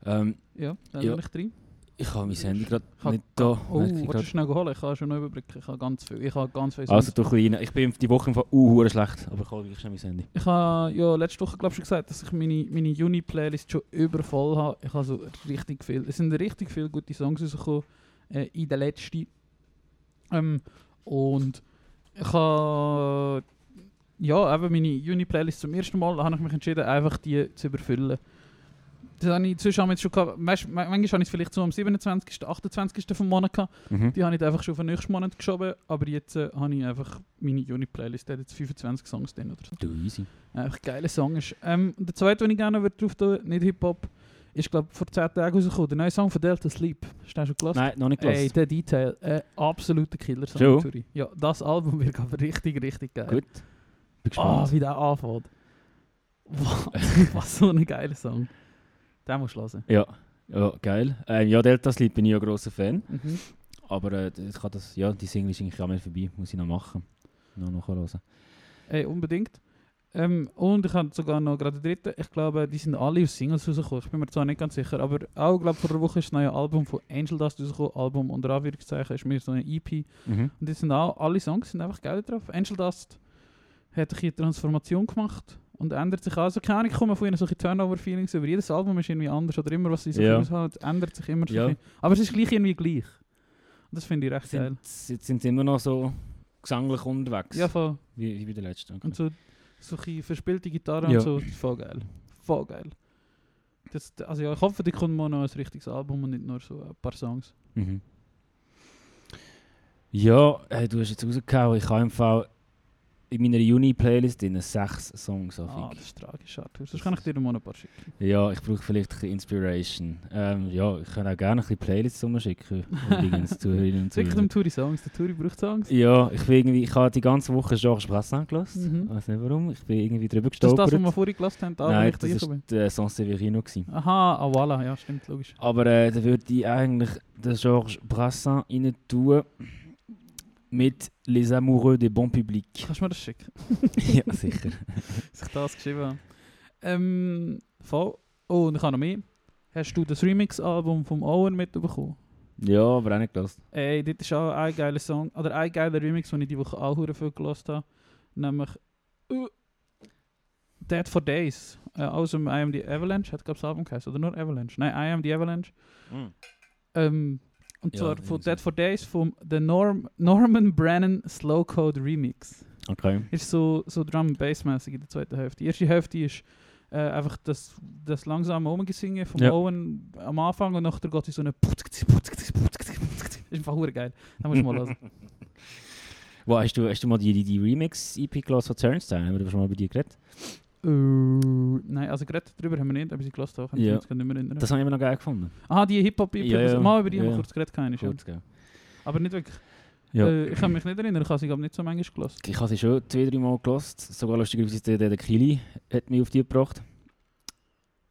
Ähm? Ja, dann Ja. bin ich drin. Ich habe mein Handy gerade Ich nicht da. Oh, ich willst du schnell holen? Ich kann schon noch überblicken. Ich habe ganz viel. Ich habe ganz viel Also, du kleine. Ich bin die Woche Fall uh, schlecht, aber ich hole wirklich schnell mein Handy. Ich habe ja letzte Woche glaub, schon gesagt, dass ich meine, meine Juni-Playlist schon übervoll habe. Ich habe so richtig viel. Es sind richtig viele gute Songs rausgekommen äh, in der letzten. Ähm, und ich habe ja, eben meine Juni-Playlist zum ersten Mal habe ich mich entschieden, einfach die zu überfüllen. Das habe ich sonst jetzt schon gehabt. Weißt, manchmal habe ich es vielleicht so am 27., 28. vom Monat gehabt. Mhm. Die habe ich einfach schon für nächsten Monat geschoben. Aber jetzt äh, habe ich einfach meine Juni-Playlist. Die hat jetzt 25 Songs drin oder so. Du, easy. Einfach geiler Song ist. Ähm, und der zweite, den ich gerne würde drauf tun, nicht Hip-Hop, ist glaube vor 10 Tagen rausgekommen. Der neue Song von Delta Sleep. Hast du den schon gelassen? Nein, noch nicht Ey, gelassen. der Detail. Äh, absoluter Killer-Song. Natürlich. Ja, das Album wird aber richtig, richtig geil. Gut. Bin Ah, gespannt. wie der anfängt. Was so ein geiler Song. Den musst du hören. ja. ja, geil. Ähm, ja, Delta Sleep bin ich ja ein grosser Fan. Mhm. Aber äh, ich kann das, ja, die Single ist eigentlich auch mehr vorbei. Muss ich noch machen. Noch nachhören. Ey, unbedingt. Ähm, und ich habe sogar noch gerade den dritten. Ich glaube, die sind alle aus Singles rausgekommen. Ich bin mir zwar nicht ganz sicher, aber auch glaube vor einer Woche ist das neue Album von Angel Dust rausgekommen. Album unter Anführungszeichen ist mir so eine EP. Mhm. Und jetzt sind auch alle Songs sind einfach geil drauf. Angel Dust hat eine Transformation gemacht und ändert sich also keine Ahnung, ich komme von ihnen solche Turnover-Feelings über jedes Album ist irgendwie anders oder immer was sie so Ja. aushalten, ändert sich immer so Ja. Aber es ist gleich irgendwie gleich. Und das finde ich recht geil. Sind, jetzt sind sie immer noch so gesanglich unterwegs. Ja, voll. Wie, wie bei der letzten. Okay. Und so solche verspielte Gitarre Ja. und so, voll geil. Voll geil. Das, also ja, ich hoffe, die kommt mal noch ein richtiges Album und nicht nur so ein paar Songs. Mhm. Ja, äh, du hast jetzt rausgehauen. Ich habe im Fall in meiner Juni-Playlist sechs Songs. Ah, Ah, das ist tragisch, Arthur. Sonst kann ich dir mal ein paar schicken. Ja, ich brauche vielleicht ein bisschen Inspiration. Ähm, ja, ich kann auch gerne ein bisschen Playlists rumschicken. Übrigens, Zuhörerinnen und Wirklich Zuhörer. dem Touri Songs. Der Touri braucht Songs. Ja, ich bin irgendwie, ich habe die ganze Woche Georges Brassens gelassen. Mhm. Ich weiß nicht warum. Ich bin irgendwie drüber Das ist das, was wir vorhin gelassen haben, da wo Nein, ich da das war der San Severino. Gewesen. Aha, ah, voilà, ja, stimmt, logisch. Aber äh, da würde ich eigentlich den Georges Brassens rein tun mit Les Amoureux des Bons Publics. Kannst du mir das schicken? ja, sicher. Dass ich das geschrieben habe. Ähm, voll. Oh, und ich habe noch mehr. Hast du das Remix-Album vom Owen mitbekommen? Ja, aber auch nicht gelassen. Ey, das ist auch ein geiler Song, oder ein geiler Remix, den ich die Woche auch hure viel gelost habe. Nämlich uh, Dead for Days. Äh, aus dem I Am The Avalanche, hat glaube ich das Album geheißen, oder nur Avalanche? Nein, I Am The Avalanche. Ähm, und Ja, zwar von. Dead for Days vom The Norm Norman Brennan Slow Code Remix. Okay. Ist so, so Drum Bass mäßig in der zweiten Hälfte. Die erste Hälfte ist äh, einfach das, das langsame Rumgesingen vom Ja. Owen am Anfang und nachher geht es so eine. Ist einfach hure geil. Da musst du mal hören. Wow, hast, du, hast du mal die, die, die Remix-EP gelassen von Turnstile? Haben wir schon mal bei dir geredet? Äh, nein, also geredet darüber haben wir nicht, aber sie gelassen haben. Ja. jetzt nicht mehr erinnern. Das habe ich immer noch geil gefunden. Aha, die Hip-Hop-EP. Ja, ja. Mal über die haben wir Ja. kurz geredet, keine. Kurz, gell? Aber nicht wirklich. Ja. Äh, ich kann mich nicht erinnern, ich habe sie glaube nicht so manchmal gelassen. Ich habe sie schon zwei, drei Mal gelost. Sogar lustigerweise der, der, Kili hat mich auf die gebracht.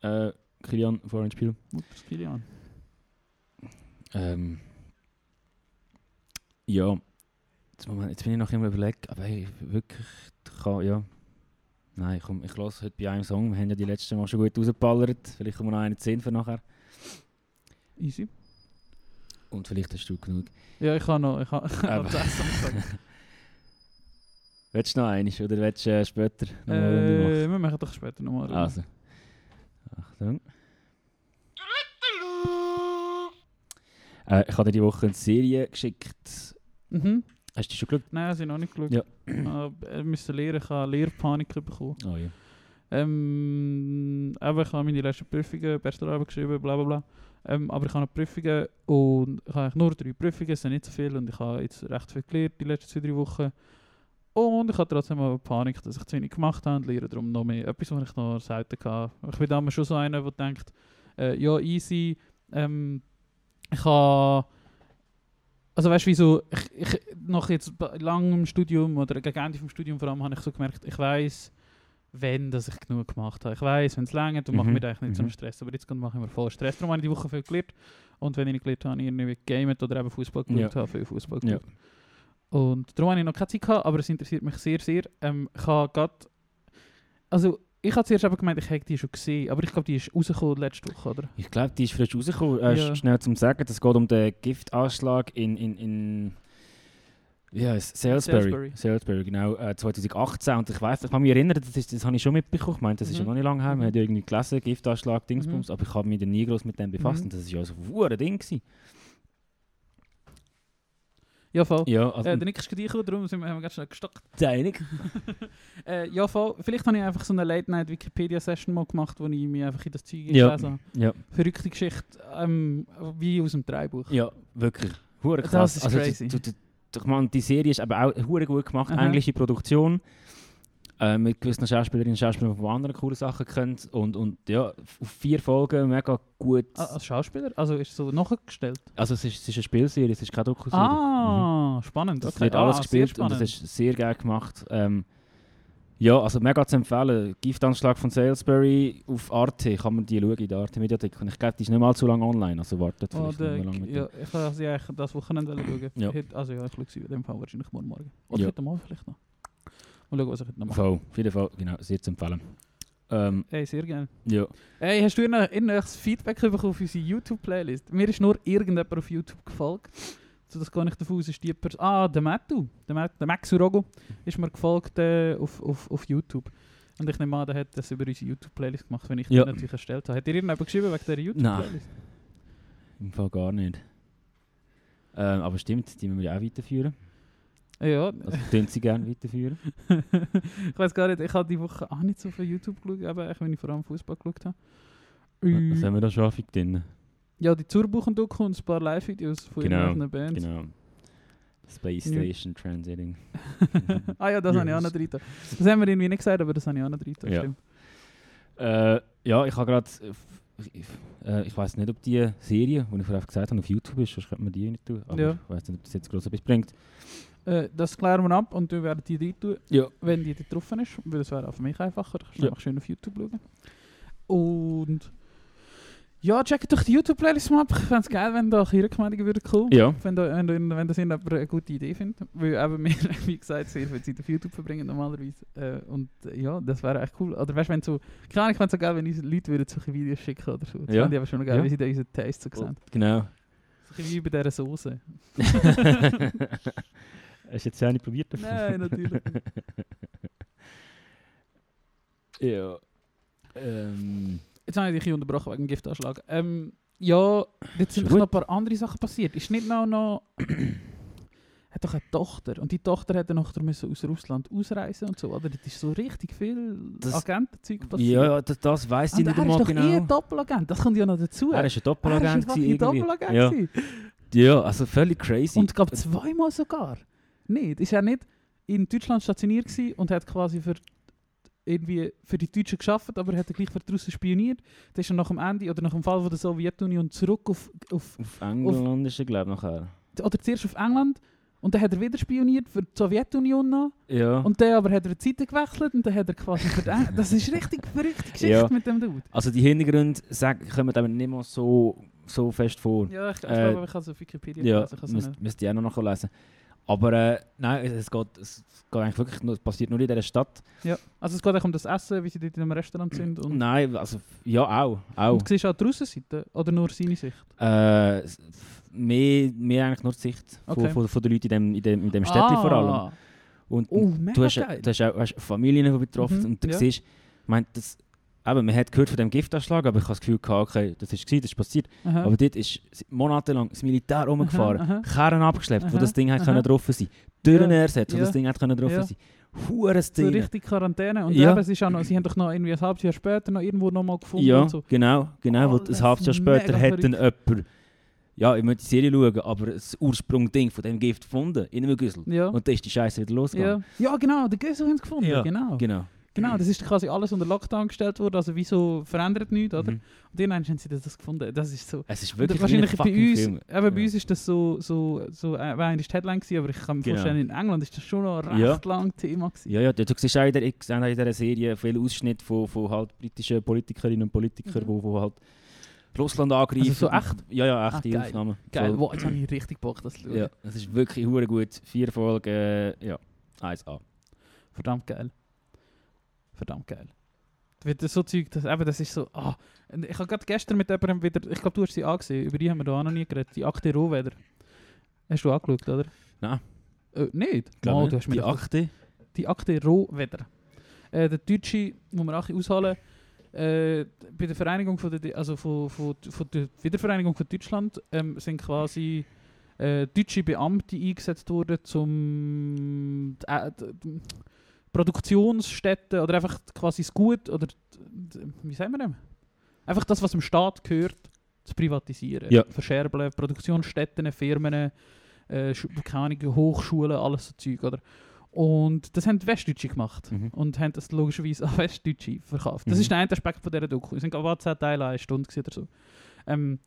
Äh, Kilian von Orange Peel. Mutters Kilian. Ähm, ja, Moment, jetzt bin ich noch immer überlegt, aber hey, wirklich, ich kann, ja. Nein, komm, ich lasse heute bei einem Song, wir haben ja die letzten Mal schon gut rausgeballert, vielleicht kommen wir noch einen 10 für nachher. Easy. Und vielleicht hast du genug. Ja, ich kann noch, ich kann, Aber- noch. Willst du noch einen oder willst du äh, später noch eine Runde machen? Äh, wir machen doch später nochmal. eine Runde. Also. Achtung. Äh, ich habe dir die Woche eine Serie geschickt. Mhm. Hast du schon geschaut? Nein, sie noch nicht geschaut. Ja. Aber wir müssen lernen, ich habe Lehrpanik bekommen. Oh ja. Ähm, aber ich habe meine letzten Prüfungen, Bachelorarbeit geschrieben, bla bla bla. Ähm, aber ich habe noch Prüfungen und ich habe nur drei Prüfungen, es sind nicht so viel und ich habe jetzt recht viel gelernt die letzten zwei, drei Wochen. Und ich habe trotzdem aber Panik, dass ich zu wenig gemacht habe und lehre darum noch mehr. Etwas, was ich noch selten hatte. Ich bin damals schon so einer, der denkt, äh, ja easy, ähm, ich habe... Also weißt du, wieso, ich, ich, nach jetzt langem Studium oder gegen Ende vom Studium vor allem, habe ich so gemerkt, ich weiß wenn dass ich genug gemacht habe. Ich weiß, wenn es länger, dann mache ich Mhm, mir eigentlich nicht so einen mhm. Stress. Aber jetzt mache ich mir voll Stress. Darum habe ich die Woche viel gelernt. Und wenn ich nicht gelernt habe, habe ich irgendwie gegamet oder eben Fußball geschaut, Ja. habe viel Fußball Ja. geschaut. Und darum habe ich noch keine Zeit gehabt, aber es interessiert mich sehr, sehr. Ähm, ich habe gerade... Also, ich habe zuerst eben gemeint, ich hätte die schon gesehen, aber ich glaube, die ist rausgekommen letzte Woche, oder? Ich glaube, die ist frisch rausgekommen. Äh, Ja. Schnell zum Sagen, es geht um den Giftanschlag in, in, in ja, es- Salisbury. Salisbury. Salisbury, genau, äh, 2018. Und ich weiß, ich kann mich erinnern, das, ist, das habe ich schon mitbekommen. Ich meine, das ist ja Mhm. noch nicht lange her. Mhm. Man hat ja irgendwie gelesen, Giftanschlag, Dingsbums, aber ich habe mich dann nie groß mit dem befasst. Mhm. Und das ist ja so ein Ding gewesen. Ja, also, Äh, ist gerade reingekommen, darum sind wir, haben wir ganz schnell gestockt. einig. Äh, ja, voll. Vielleicht habe ich einfach so eine Late-Night-Wikipedia-Session mal gemacht, wo ich mich einfach in das Zeug Ja. gelesen habe. Ja, Verrückte Geschichte, ähm, wie aus dem Dreibuch. ja, wirklich. Hure Das krass. ist also, crazy. Du, du, du, ich meine, die Serie ist aber auch hure gut gemacht, Aha. englische Produktion. Äh, mit gewissen Schauspielerinnen und Schauspielern, die andere coole Sachen können. Und, und ja, auf vier Folgen mega gut. Ah, als Schauspieler? Also ist es so nachgestellt? Also es ist, es ist eine Spielserie, es ist keine Dokuserie. Ah, spannend. Es Okay. wird ah, alles sehr gespielt und es ist sehr geil gemacht. Ähm, ja, also mega zu empfehlen. Giftanschlag von Salisbury auf Arte, kann man die schauen in der Arte Mediathek. Und ich glaube, die ist nicht mal zu lange online, also wartet Oh, vielleicht mal lange mit ja, ich kann sie eigentlich das Wochenende schauen. Ja. Also ja, ich schaue sie in dem Fall wahrscheinlich morgen Morgen. Oder Ja. heute Morgen vielleicht noch. Mal schauen, was ich heute noch mache. Voll, auf jeden Fall, genau, sehr zu empfehlen. Ähm, Hey, sehr gerne. ja, Hey, hast du irgendein Feedback bekommen auf unsere YouTube-Playlist? Mir ist nur irgendjemand auf YouTube gefolgt. So, das gar nicht davon aus, ist die Person... Ah, der Mattu. Der, Matt, der Max Urogo ist mir gefolgt äh, auf, auf, auf YouTube. Und ich nehme an, der hat das über unsere YouTube-Playlist gemacht, wenn ich Ja. die natürlich erstellt habe. Hat dir irgendjemand geschrieben wegen dieser YouTube-Playlist? im Fall gar nicht. Ähm, aber stimmt, die müssen wir ja auch weiterführen. Ja, Also tun sie gerne weiterführen. ich weiß gar nicht, ich habe die Woche auch nicht so viel YouTube geschaut, eben, wenn ich vor allem Fußball geschaut habe. Was Äh, haben wir da schon häufig drin? ja, die Zurbuchen-Doku und ein paar Live-Videos von Genau, irgendwelchen Bands. Genau. Space Ja. Station Transiting. ah ja, das habe ich auch noch drin. Das haben wir irgendwie nicht gesagt, aber das habe ich auch noch drin. Ja. stimmt. Äh, ja, ich habe gerade. Ich, äh, ich weiß nicht, ob die Serie, die ich vorher gesagt habe, auf YouTube ist, sonst könnte man die nicht tun. Aber Ja. ich weiß nicht, ob das jetzt groß etwas bringt. Äh, das klären wir ab und wir werden die rein tun, Ja. wenn die drauf ist. Weil das wäre auch für mich einfacher. Ich kann Ja. einfach schön auf YouTube schauen. Und ja, checkt doch die YouTube-Playlist mal ab. Ich fände es geil, wenn da Rückmeldungen würden kommen. Ja. Wenn, da, wenn, da, wenn das irgendjemand eine gute Idee findet. Weil eben wir, wie gesagt, sehr viel Zeit auf YouTube verbringen normalerweise. Äh, und äh, ja, das wäre echt cool. Oder weißt du, wenn so, keine Ahnung, ich fände es so geil, wenn uns Leute würden solche Videos schicken oder so. Das Ja. fände ich aber schon geil, Ja. wie sie da unseren Taste so sehen. Genau. So ein bisschen wie bei dieser Soße. Hast du jetzt ja nicht probiert? davon? Nein, natürlich nicht. ja. Ähm, Jetzt habe ich dich unterbrochen wegen Giftanschlag. Ähm, ja, jetzt sind Ist noch ein paar andere Sachen passiert. Ist nicht noch noch... hat doch eine Tochter. Und die Tochter hätte nachher müssen aus Russland ausreisen und so. Oder? Das ist so richtig viel Das- Agentenzeug passiert. ja, ja, das, das weiss ich Und nicht er ist einmal doch eh ein genau. Doppelagent. Das kommt ja noch dazu. Er ist ein Doppelagent. Er ist ein. Doppelagent. Ja. ja, also völlig crazy. Und ich glaube zweimal sogar. Nicht. Ist er nicht in Deutschland stationiert gewesen und hat quasi für irgendwie für die Deutschen geschafft, aber hat er gleich für die Russen spioniert. Dann ist er nach dem Ende oder nach dem Fall von der Sowjetunion zurück auf, auf Auf England ist er, glaube ich, nachher. oder zuerst auf England und dann hat er wieder spioniert für die Sowjetunion noch Ja. und dann aber hat er die Seite gewechselt und dann hat er quasi für den, Das ist richtig verrückte Geschichte Ja. mit dem Dude. Also die Hintergründe sagen, kommen aber nicht mehr so, so fest vor. Ja, ich, ich Äh, glaube, ich habe es auf Wikipedia Ja, gelesen. Ich habe so müsst, eine- müsst ihr auch noch nachlesen. Aber äh, nein, es, geht, es geht eigentlich wirklich nur, es passiert nur in dieser Stadt. Ja. Also es geht eigentlich um das Essen, wie sie dort in einem Restaurant sind. Und, Nein, also ja auch. auch. und siehst du auch die Russenseite? Oder nur seine Sicht? Äh, mehr, mehr eigentlich nur die Sicht von, Okay. von, von den Leuten in dem, in dem, in dem Städtchen vor allem. Ah. Und Oh, du hast, du hast auch hast Familien betroffen Mhm, und du ja. siehst, ich meine, das, eben, man hat gehört von dem Giftanschlag, aber ich habe das Gefühl gehabt, okay, das ist gewesen, das ist passiert. Aha. Aber dort ist monatelang das Militär rumgefahren. Karren abgeschleppt, wo Aha, das Ding hat können drauf sein, Türen Ja, ersetzt, wo ja. das Ding hat können drauf Ja. sein. Hure so richtig Quarantäne. Und Ja. eben, es ist auch noch, sie haben doch noch irgendwie ein halbes Jahr später noch irgendwo noch mal gefunden. Ja, Und so. genau, genau. wo Alles ein halbes Jahr später hat dann jemand, ja, ich möchte die Serie schauen, aber das Ursprung-Ding von dem Gift gefunden, in einem Güssel. Ja. Und dann ist die Scheiße wieder losgegangen. ja. ja, genau, den Gössel haben sie gefunden. Ja, Genau. Genau. Genau, das ist quasi alles unter Lockdown gestellt worden. Also wieso verändert nichts, oder? Mhm. Und dann haben sie das gefunden. Das ist so. Es ist wirklich wahrscheinlich ein bei uns, Film. eben bei Ja. uns ist das so, so, so äh, war eigentlich die Headline gewesen, aber ich kann mir Genau. vorstellen, in England ist das schon noch recht Ja. lang Thema gewesen. Ja, ja, du siehst auch in, der, ich sehe auch in dieser Serie viele Ausschnitte von, von halt britischen Politikerinnen und Politikern, Mhm. wo, wo halt Russland angreifen. Also so echt? Ja, ja, Ah, geil. Aufnahmen. Geil, Voll. wow, jetzt habe ich richtig Bock, das zu schauen. Ja, es ist wirklich hure gut. Vier Folgen, ja, 1A. Verdammt geil. Verdammt geil. Wird so Zeug, das, eben, das ist so, ah. Ich habe gerade gestern mit jemandem wieder, ich glaube, du hast sie angesehen, über die haben wir da auch noch nie geredet, die Akte Rohweder. Hast du angeschaut, oder? Nein. Äh, nicht? Mal, nicht. du hast mir die Akte. die Akte Rohweder. Äh, der Deutsche, muss man auch ausholen, äh, bei der Vereinigung von der, also von, von, von der Wiedervereinigung von Deutschland ähm, sind quasi äh, deutsche Beamte eingesetzt worden, zum Produktionsstätten oder einfach quasi das Gut oder wie sagen wir dem? Einfach das, was dem Staat gehört, zu privatisieren. Ja. Verscherbeln, Produktionsstätten, Firmen, äh, keine Hochschulen, alles so Zeug, oder? Und das haben die Westdeutsche gemacht Mhm. und haben das logischerweise an Westdeutsche verkauft. Das Mhm. ist der eine Aspekt von dieser Doku. Es sind gerade 10 Teile, eine Stunde oder so. Ähm,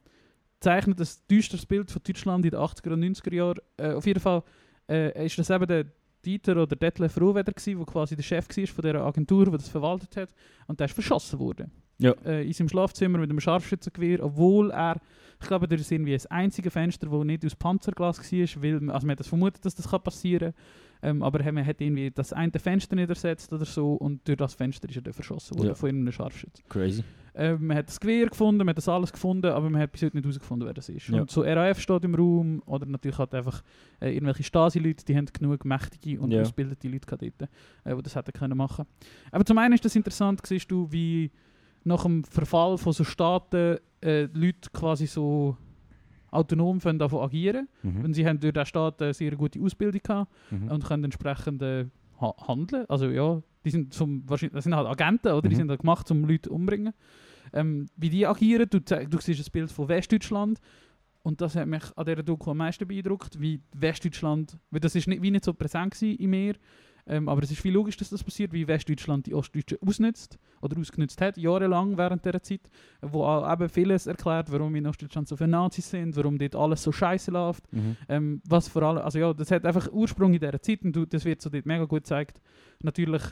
zeichnet ein düsteres Bild von Deutschland in den 80er und 90er Jahren. Äh, auf jeden Fall äh, ist das eben der Dieter oder Detlef gewesen, der quasi der Chef war von dieser Agentur, die das verwaltet hat. Und der ist verschossen worden. Ja. Äh, in seinem Schlafzimmer mit einem Scharfschützengewehr, obwohl er, ich glaube, das ist irgendwie das einzige Fenster, das nicht aus Panzerglas war, weil, also man hat das vermutet, dass das passieren kann. Ähm, aber man hat irgendwie das eine Fenster nicht ersetzt oder so und durch das Fenster ist er dann verschossen worden Ja. von einem Scharfschützen. Crazy. Äh, man hat das Gewehr gefunden, man hat das alles gefunden, aber man hat bis heute nicht herausgefunden, wer das ist. Ja. Und so RAF steht im Raum oder natürlich halt einfach äh, irgendwelche Stasi-Leute, die haben genug mächtige und Ja. ausgebildete Leute dort, äh, die das hätten können machen. Aber zum einen ist das interessant, siehst du, wie nach dem Verfall von so Staaten äh, Leute quasi so autonom von davon agieren. Mhm. Und sie haben durch den Staat eine sehr gute Ausbildung gehabt Mhm. und können entsprechend äh, ha handeln. Also ja, die sind zum wahrscheinlich, das sind halt Agenten, oder? Die Mhm. sind halt gemacht, um Leute umzubringen. Ähm, wie die agieren, du, du siehst ein Bild von Westdeutschland und das hat mich an dieser Doku am meisten beeindruckt, wie Westdeutschland, weil das ist nicht, wie nicht so präsent gewesen in mir, ähm, aber es ist viel logisch, dass das passiert, wie Westdeutschland die Ostdeutschen ausnutzt oder ausgenutzt hat, jahrelang während dieser Zeit, wo auch eben vieles erklärt, warum in Ostdeutschland so viele Nazis sind, warum dort alles so scheiße läuft. Mhm. Ähm, was vor allem, also ja, das hat einfach Ursprung in dieser Zeit und das wird so dort mega gut gezeigt. Natürlich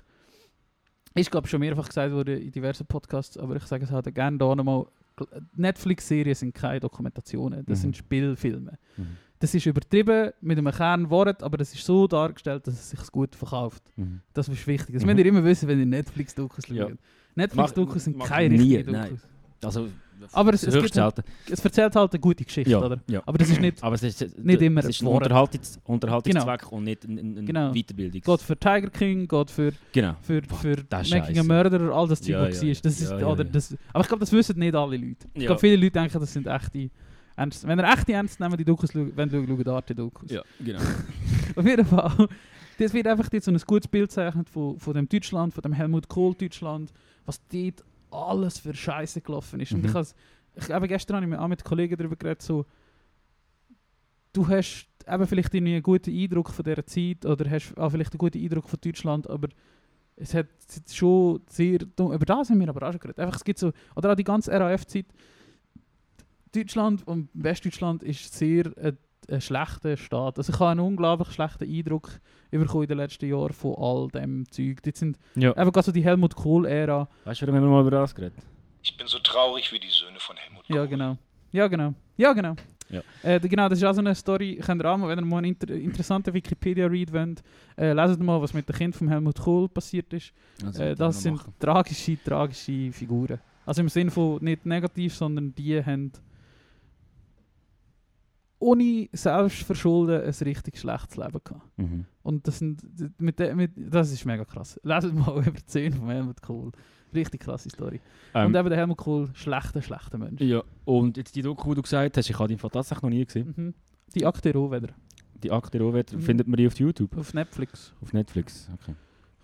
ist, glaube ich, schon mehrfach gesagt worden in diversen Podcasts, aber ich sage es halt gerne da nochmal, Netflix-Serien sind keine Dokumentationen, das Mhm. sind Spielfilme. Mhm. Das ist übertrieben mit einem Kernwort, aber das ist so dargestellt, dass es sich gut verkauft. Mhm. Das ist wichtig. Das Mhm. müsst ihr immer wissen, wenn ihr Netflix-Dokus Ja. schaut. Netflix-Dokus sind keine richtigen nein. Dokus. Also, Aber es- es gibt- selten. Es erzählt halt eine gute Geschichte, Ja, oder? ja. Aber das ist nicht Aber es ist, Nicht immer es ist ein. Unterhaltungs Unterhaltungszweck und nicht ein, ein, Genau. Weiterbildungs... geht für Tiger King, geht für Genau. für, Boah, für ist Making a. Murderer, all das Zeug, Ja, was ja, war. Das ist, oder. Das, aber ich glaube, das wissen nicht alle Leute. Ich glaube, viele Leute denken, das sind echte ernst. Wenn ihr echte ernst nehmen, die Dokus schauen, wenn schauen, schauen Arte Dokus. Ja, genau. Auf jeden Fall. Das wird einfach jetzt so ein gutes Bild gezeichnet von, von dem Deutschland, von dem Helmut Kohl Deutschland, was dort alles für Scheiße gelaufen ist. Und Mhm. ich, has, ich eben gestern habe ich mir auch mit Kollegen darüber geredet, so, du hast eben vielleicht einen guten Eindruck von dieser Zeit oder hast auch vielleicht einen guten Eindruck von Deutschland, aber es hat es hat schon sehr dumm, über das haben wir aber auch schon geredet. Einfach, es gibt so, oder auch die ganze RAF-Zeit, Deutschland und Westdeutschland ist sehr ein, ein schlechter Staat. Also ich habe einen unglaublich schlechten Eindruck bekommen in den letzten Jahren von all dem Zeug. Das sind Ja. eben gerade so die Helmut Kohl-Ära. Weißt du, warum haben wir mal über das geredet? Ich bin so traurig wie die Söhne von Helmut Kohl. Ja, genau. Ja, genau. Ja, genau. Ja. Äh, genau, das ist auch so eine Story, könnt ihr auch mal, wenn ihr mal einen inter interessanten Wikipedia-Read wollt, äh, leset mal, was mit dem Kind von Helmut Kohl passiert ist. Also, Äh, das sind tragische, tragische Figuren. Also im Sinne von nicht negativ, sondern die haben ohne Selbstverschulden ein richtig schlechtes Leben gehabt. Mhm. Und das, sind, mit, de, mit, das ist mega krass. Leset mal über die 10 von Helmut Kohl. Richtig krasse Story. Ähm, Und eben der Helmut Kohl, schlechter, schlechter Mensch. ja, und jetzt die Doku, die du gesagt hast, ich habe die tatsächlich noch nie gesehen. Mhm. Die Akte wieder. Die Akte Rohwett, Mhm. findet man die auf YouTube? Auf Netflix. Auf Netflix, okay.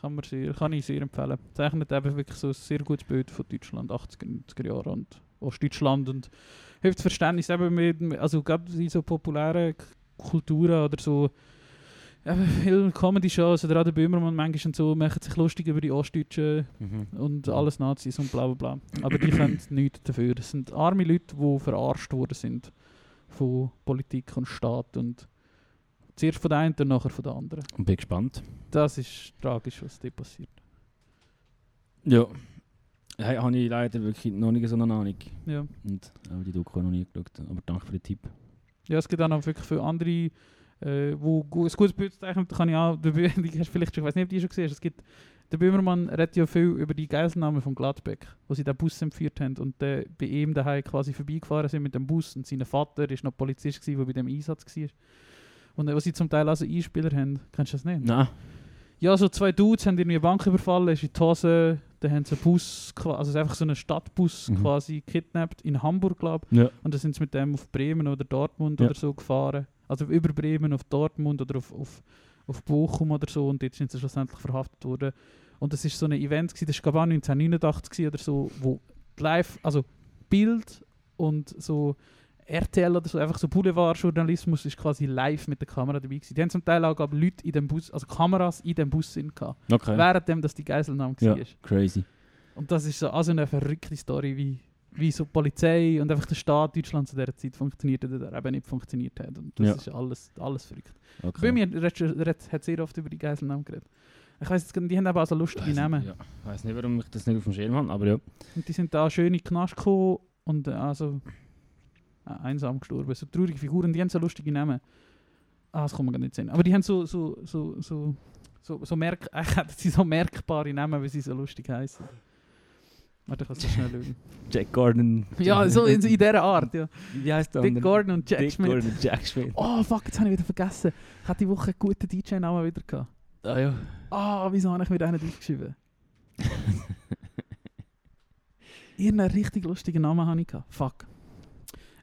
Kann, man sehr, kann ich sehr empfehlen. Zeichnet eben wirklich so ein sehr gutes Bild von Deutschland, 80er, 90er Jahre und Ostdeutschland und hilft Verständnis eben mit, also gerade in so populären Kulturen oder so, eben viele Comedy-Shows oder auch der Böhmermann manchmal und so machen sich lustig über die Ostdeutschen Mhm. und alles Nazis und bla bla bla. Aber die können nichts dafür. Das sind arme Leute, die verarscht worden sind von Politik und Staat und zuerst von der einen und nachher von der anderen. Und bin gespannt. Das ist tragisch, was da passiert. Ja. Hey, habe ich leider wirklich noch nicht so eine Ahnung. Ja. Und auch die Doku noch nie geschaut. Aber danke für den Tipp. Ja, es gibt auch noch wirklich für andere, äh, wo ein gutes Bild zeichnen, kann ich auch, die hast vielleicht schon, ich weiß nicht, ob du die schon gesehen hast, es gibt, der Böhmermann redet ja viel über die Geiselnahme von Gladbeck, wo sie den Bus entführt haben und äh, bei ihm daheim quasi vorbeigefahren sind mit dem Bus und sein Vater ist noch Polizist gewesen, der bei dem Einsatz war. Und äh, was sie zum Teil also Einspieler haben, kennst du das nicht? Nein. Ja, so zwei Dudes haben irgendwie eine Bank überfallen, ist in die Hose, dann haben sie einen Bus, also einfach so einen Stadtbus Mhm. quasi kidnappt, in Hamburg, glaube Ja. und dann sind sie mit dem auf Bremen oder Dortmund Ja. oder so gefahren. Also über Bremen auf Dortmund oder auf, auf, auf Bochum oder so. Und dort sind sie schlussendlich verhaftet worden. Und das ist so ein Event, gewesen, das war glaube ich auch 1989 gewesen oder so, wo live, also Bild und so RTL oder so, einfach so Boulevardjournalismus ist quasi live mit der Kamera dabei gewesen. Die haben zum Teil auch glaub, Leute in dem Bus, also Kameras in dem Bus sind gehabt, Okay. währenddem das die Geiselnahme Ja. war. Crazy. Und das ist so also eine verrückte Story, wie, wie so die Polizei und einfach der Staat Deutschland zu dieser Zeit funktioniert oder eben nicht funktioniert hat. Und das Ja. ist alles, alles verrückt. Okay. Bei mir hat sehr oft über die Geiselnamen geredet. Ich weiss jetzt, die haben eben auch so lustige Weiss Namen. nicht, Ja. Ich weiß nicht, warum ich das nicht auf dem Schirm habe, aber ja. Und die sind da schön in die Knast gekommen und äh, also einsam gestorben. So traurige Figuren, die haben so lustige Namen. Ah, das kann man gar nicht sehen. Aber die haben so, so, so, so, so, so, merk sie so merkbare Namen, weil sie so lustig heißen. Warte, ich kann es so schnell schauen. Jack Gordon. Ja, so in, in dieser Art, ja. Wie heißt der Dick? Gordon und Jack Dick Schmidt. Gordon und Jack Schmidt. Oh fuck, jetzt habe ich wieder vergessen. Ich hatte die Woche einen guten DJ-Namen wieder gehabt. Ah ja. Ah, wieso habe ich mir den nicht aufgeschrieben? Irgendeinen richtig lustigen Namen habe ich gehabt. Fuck.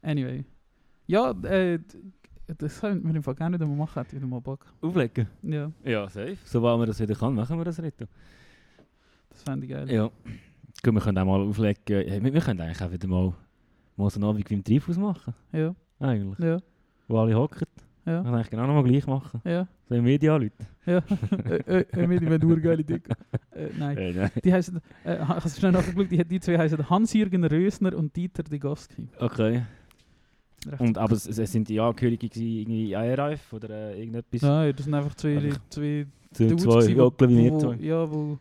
Anyway. Ja, äh, das könnten wir im Fall gerne wieder mal machen, hätte ich wieder mal Bock. Auflegen? Ja, Ja, safe. Sobald man das wieder kann, machen wir das Rito. das fände ich geil. Ja. Gut, wir können auch mal auflegen. Ja, wir, wir können eigentlich auch wieder mal, mal so einen Abend wie im Treibhaus machen. Ja, Eigentlich. ja, Wo alle hocken. ja, Wir können eigentlich genau nochmal gleich machen. ja. So im Media Leute. ja. äh, äh, äh, mit einer urgeile Dick. Äh, nein. Äh, nein. Die heißen, äh, ich habe schnell nachgeschaut, die, die zwei heißen Hans-Jürgen Rösner und Dieter Digowski. Okay. Recht Und, aber es, es sind die Angehörigen irgendwie IRF oder äh, irgendetwas? Nein, das sind einfach zwei, Einfach zwei So Dudes zwei wo, zwei. Ja, wo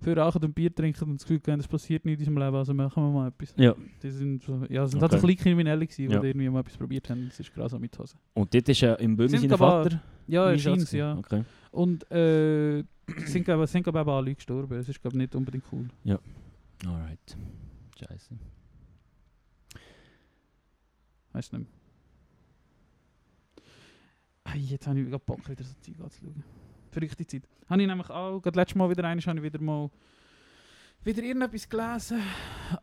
für rauchen und Bier trinken und das Gefühl haben, es passiert nichts in unserem Leben, also machen wir mal etwas. Ja. Die sind, so, ja, sind halt Okay. so kleine Kriminelle gewesen, die Ja. irgendwie mal etwas probiert haben, das ist grausam mit Hose. Und dort ist äh, im Böhmi Sind sein aber- Vater. Ja, im erscheint Einsatz ja. Okay. Und äh, sind glaube glaub, eben alle gestorben, das ist glaube nicht unbedingt cool. Alright. Scheiße. Weißt du nicht mehr. Jetzt habe ich gerade Bock, wieder so Zeug anzuschauen. Verrückte Zeit. Habe ich nämlich auch, gerade letztes Mal wieder eines, habe ich wieder mal wieder irgendetwas gelesen.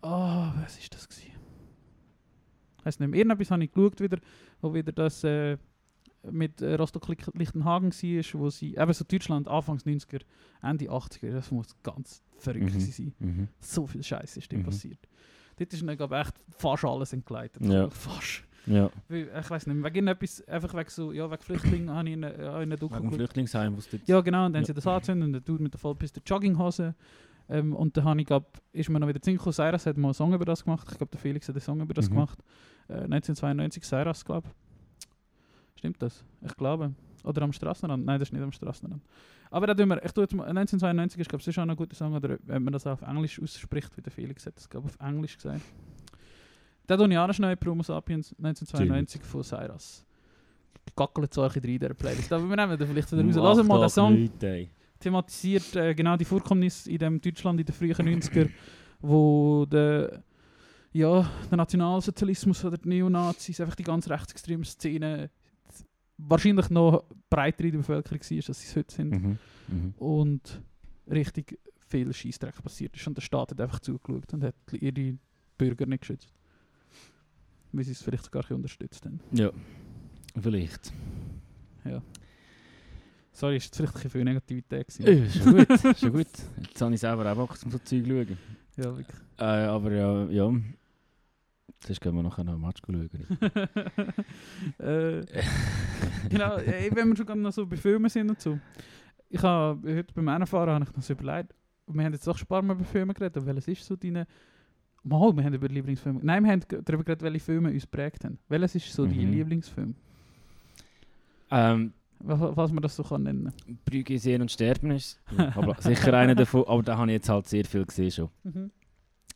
Ah, was ist das gewesen? Heißt nicht mehr. Irgendetwas habe ich geschaut wieder, wo wieder das äh, mit äh, Rostock-Lichtenhagen war, wo sie, eben so Deutschland, Anfangs 90er, Ende 80er, das muss ganz verrückt Mhm. sein. Mhm. So viel Scheiße ist dem Mhm. passiert. Dort ist dann, glaube ich, echt fast alles entgleitet. Ja. Fast. Ja. Weil, Ich weiß nicht, wegen etwas, einfach wegen so, ja, wegen Flüchtlingen habe ich in einer eine Doku Wegen. Flüchtlingsheim, wo es dort... Ja, genau, und dann haben Ja. sie das angezündet und der Dude mit der vollpiste Jogginghose. Ähm, und dann habe ich, glaub, ist mir noch wieder Zinko Cyrus hat mal einen Song über das gemacht. Ich glaube, der Felix hat einen Song über das Mhm. gemacht. Äh, 1992 Cyrus, glaube Stimmt das? Ich glaube. Oder am Straßenrand? Nein, das ist nicht am Straßenrand. Aber da tun wir, ich tue jetzt mal, 1992 ist, glaube ich, schon ein guter Song, oder wenn man das auf Englisch ausspricht, wie der Felix hat das, glaube ich, auf Englisch gesagt. Der hat auch nicht schnell Promo Sapiens 1992 von Cyrus. Gackelt so ein bisschen rein in dieser Playlist. Aber wir nehmen den vielleicht wieder raus. Wir mal den Song. Thematisiert äh, genau die Vorkommnisse in dem Deutschland in den frühen 90er, wo der, ja, der Nationalsozialismus oder die Neonazis, einfach die ganz rechtsextreme Szene wahrscheinlich noch breiter in der Bevölkerung war, als sie es heute sind. Mhm. Mhm. Und richtig viel Scheißdreck passiert ist. Und der Staat hat einfach zugeschaut und hat ihre Bürger nicht geschützt. Weil sie es vielleicht sogar unterstützt haben. Ja, vielleicht. Sorry, ist vielleicht ein bisschen viel Negativität gewesen. Ja, schon gut, schon gut. Jetzt habe ich selber auch Bock, um so Zeug zu schauen. Ja, wirklich. Äh, aber ja, ja. Sonst können wir nachher noch ein Match schauen. äh, genau, äh, wenn wir schon gerade noch so bei Filmen sind und so. Ich habe heute beim Einfahren habe ich noch so überlegt, wir haben jetzt doch schon ein paar Mal über Filme geredet, aber welches ist so deine... Mal, wir haben über Lieblingsfilme... Nein, wir haben darüber geredet, welche Filme uns prägt haben. Welches ist so dein Mhm. Lieblingsfilm? ähm, Was, was man das so kann nennen Brügge sehen und sterben ist aber sicher einer davon, aber da habe ich jetzt halt sehr viel gesehen schon.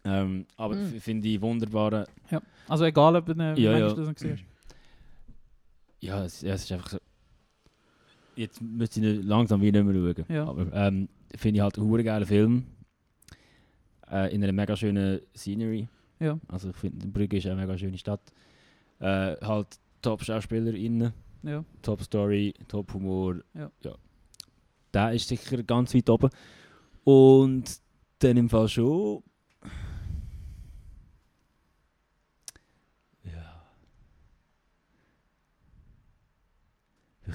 Ähm, aber f- finde ich wunderbare. Also egal, ob du eine Ja, ja. das noch gesehen hast. Ja, es, ja, es ist einfach so. Jetzt müsste ich nicht- langsam wieder nicht mehr schauen. Ja. Aber ähm, finde ich halt einen geilen Film. Äh, in einer mega schönen Scenery. Ja. Also ich finde, Brügge ist eine mega schöne Stadt. Äh, halt Top-SchauspielerInnen, Ja. Top-Story, Top-Humor. Ja. Der ist sicher ganz weit oben. Und dann im Fall schon.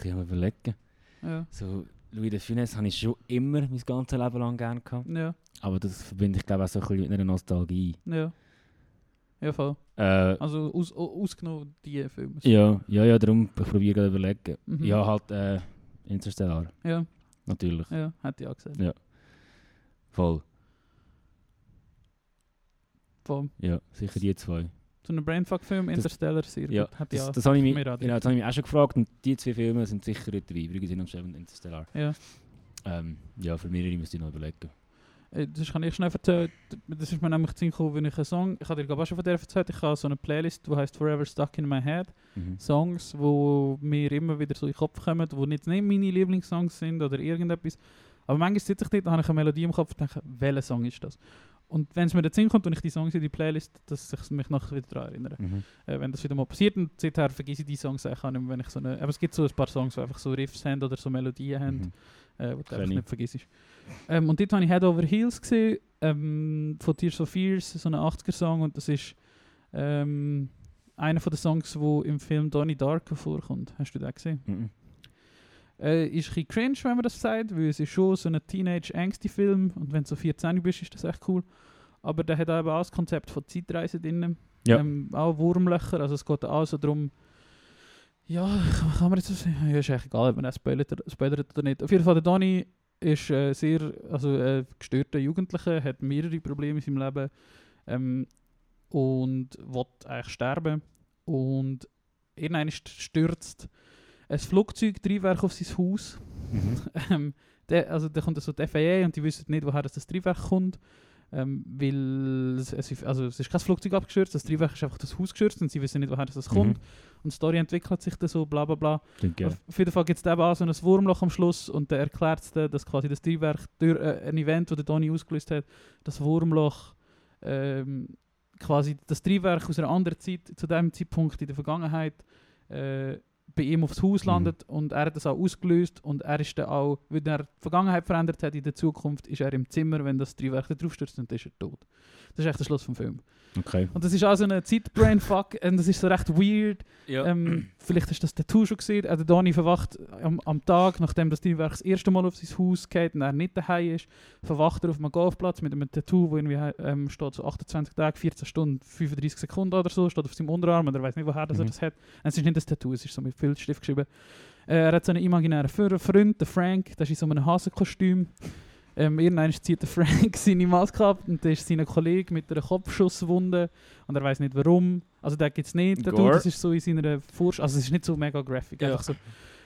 Ich mir überlegen. Ja. So, Louis de Funès habe ich schon immer mein ganzes Leben lang gerne gehabt. Ja. Aber das verbinde ich glaube auch so ein bisschen mit einer Nostalgie. Ja. Ja, voll. Äh, Also aus, au- ausgenommen die Filme. ja, ja, ja, darum ich probiere gerade überlegen. Mhm. Ja, halt äh, Interstellar, Ja, natürlich. ja, hätte ich auch gesagt. Ja. Voll. Voll. Ja, sicher die zwei. So ein Brainfuck-Film, Interstellar, sehr Ja, gut. Ich das, auch. das, habe ich mich, genau, das habe ich mich auch schon gefragt und die zwei Filme sind sicher dort dabei. Brügge sind und Interstellar. Ja. Ähm, ja, für mehrere müsste ich noch überlegen. Äh, Das kann ich schnell erzählen. Das ist mir nämlich zu gekommen, wenn ich einen Song, ich habe dir glaube ich schon von der erzählt, ich habe so eine Playlist, die heißt Forever Stuck in My Head. Mhm. Songs, wo mir immer wieder so in den Kopf kommen, die nicht, nicht meine Lieblingssongs sind oder irgendetwas. Aber manchmal sitze ich dort, habe ich eine Melodie im Kopf und denke, welcher Song ist das? Und wenn es mir dazu kommt und ich die Songs in die Playlist, dass ich mich nachher wieder daran erinnere. Mhm. Äh, wenn das wieder mal passiert und seither vergesse ich die Songs eigentlich auch nicht mehr, wenn ich so eine... Aber es gibt so ein paar Songs, die einfach so Riffs haben oder so Melodien haben. Mhm. äh, wo du einfach ich. nicht vergisst. Ähm, und dort habe ich Head Over Heels gesehen, ähm, von Tears of Fears, so ein 80er-Song und das ist ähm, einer von den Songs, wo im Film Donnie Darko vorkommt. Hast du den gesehen? Mhm. Äh, ist ein cringe, wenn man das sagt, weil es ist schon so ein Teenage-Angsty-Film und wenn du so 14 bist, ist das echt cool. Aber der hat auch eben auch das Konzept von Zeitreise drin. Ja. Ähm, auch Wurmlöcher, also es geht auch so darum, ja, kann, man jetzt so sagen? Ja, ist eigentlich egal, ob man das spoilert, spoilert oder nicht. Auf jeden Fall, der Donny ist äh, sehr, also äh, gestörter Jugendlicher, hat mehrere Probleme in seinem Leben ähm, und will eigentlich sterben. Und irgendwann stürzt ein Flugzeugtriebwerk auf sein Haus. Mhm. Ähm, der, also da kommt so die FAA und die wissen nicht, woher das Triebwerk kommt. Ähm, weil es, also es ist kein Flugzeug abgestürzt, das Triebwerk ist einfach das Haus gestürzt und sie wissen nicht, woher das kommt. Mhm. Und die Story entwickelt sich dann so, bla bla bla. Klingt geil. Auf, jeden Fall gibt es eben auch so ein Wurmloch am Schluss und der erklärt es dann, dass quasi das Triebwerk durch äh, ein Event, das der Donny ausgelöst hat, das Wurmloch ähm, quasi das Triebwerk aus einer anderen Zeit, zu dem Zeitpunkt in der Vergangenheit, äh, bei ihm aufs Haus Mhm. landet und er hat das auch ausgelöst und er ist dann auch, weil er die Vergangenheit verändert hat, in der Zukunft ist er im Zimmer, wenn das Triebwerk da drauf stürzt und dann ist er tot. Das ist echt der Schluss vom Film. Okay. Und das ist auch so ein Zeitbrainfuck und das ist so recht weird. Ja. Ähm, vielleicht hast du das Tattoo schon gesehen. Der Donny verwacht am, am Tag, nachdem das Triebwerk das erste Mal auf sein Haus geht und er nicht daheim ist, verwacht er auf einem Golfplatz mit einem Tattoo, wo irgendwie ähm, steht so 28 Tage, 14 Stunden, 35 Sekunden oder so, steht auf seinem Unterarm und er weiß nicht, woher das er Mhm. das hat. Es ist nicht das Tattoo, es ist so mit Filzstift geschrieben. Äh, er hat so einen imaginären Freund, den Frank, der ist in so einem Hasenkostüm. Ähm, irgendwann zieht der Frank seine Maske ab und da ist sein Kollege mit einer Kopfschusswunde und er weiß nicht warum. Also der gibt es nicht. Der. Dude, das ist so in seiner Forsch also es ist nicht so mega graphic. Ja. Einfach so.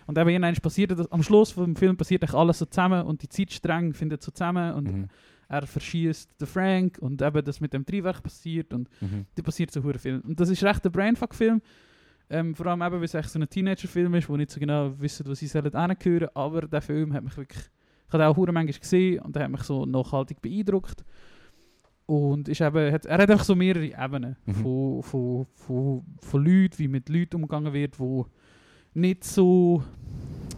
Und eben irgendwann passiert das, am Schluss vom Film passiert eigentlich alles so zusammen und die Zeitstränge findet so zusammen und Mhm. er verschießt den Frank und eben das mit dem Triebwerk passiert und Mhm. da passiert so hure viel. Und das ist recht ein Brainfuck-Film. Ähm, vor allem eben, weil es echt so ein Teenager-Film ist, wo nicht so genau wissen, wo sie sollen hingehören. Aber der Film hat mich wirklich... Ich habe auch hure manchmal gesehen und der hat mich so nachhaltig beeindruckt. Und ist eben, hat, er hat einfach so mehrere Ebenen Mhm. von, von, von, von Leuten, wie mit Leuten umgegangen wird, wo nicht so...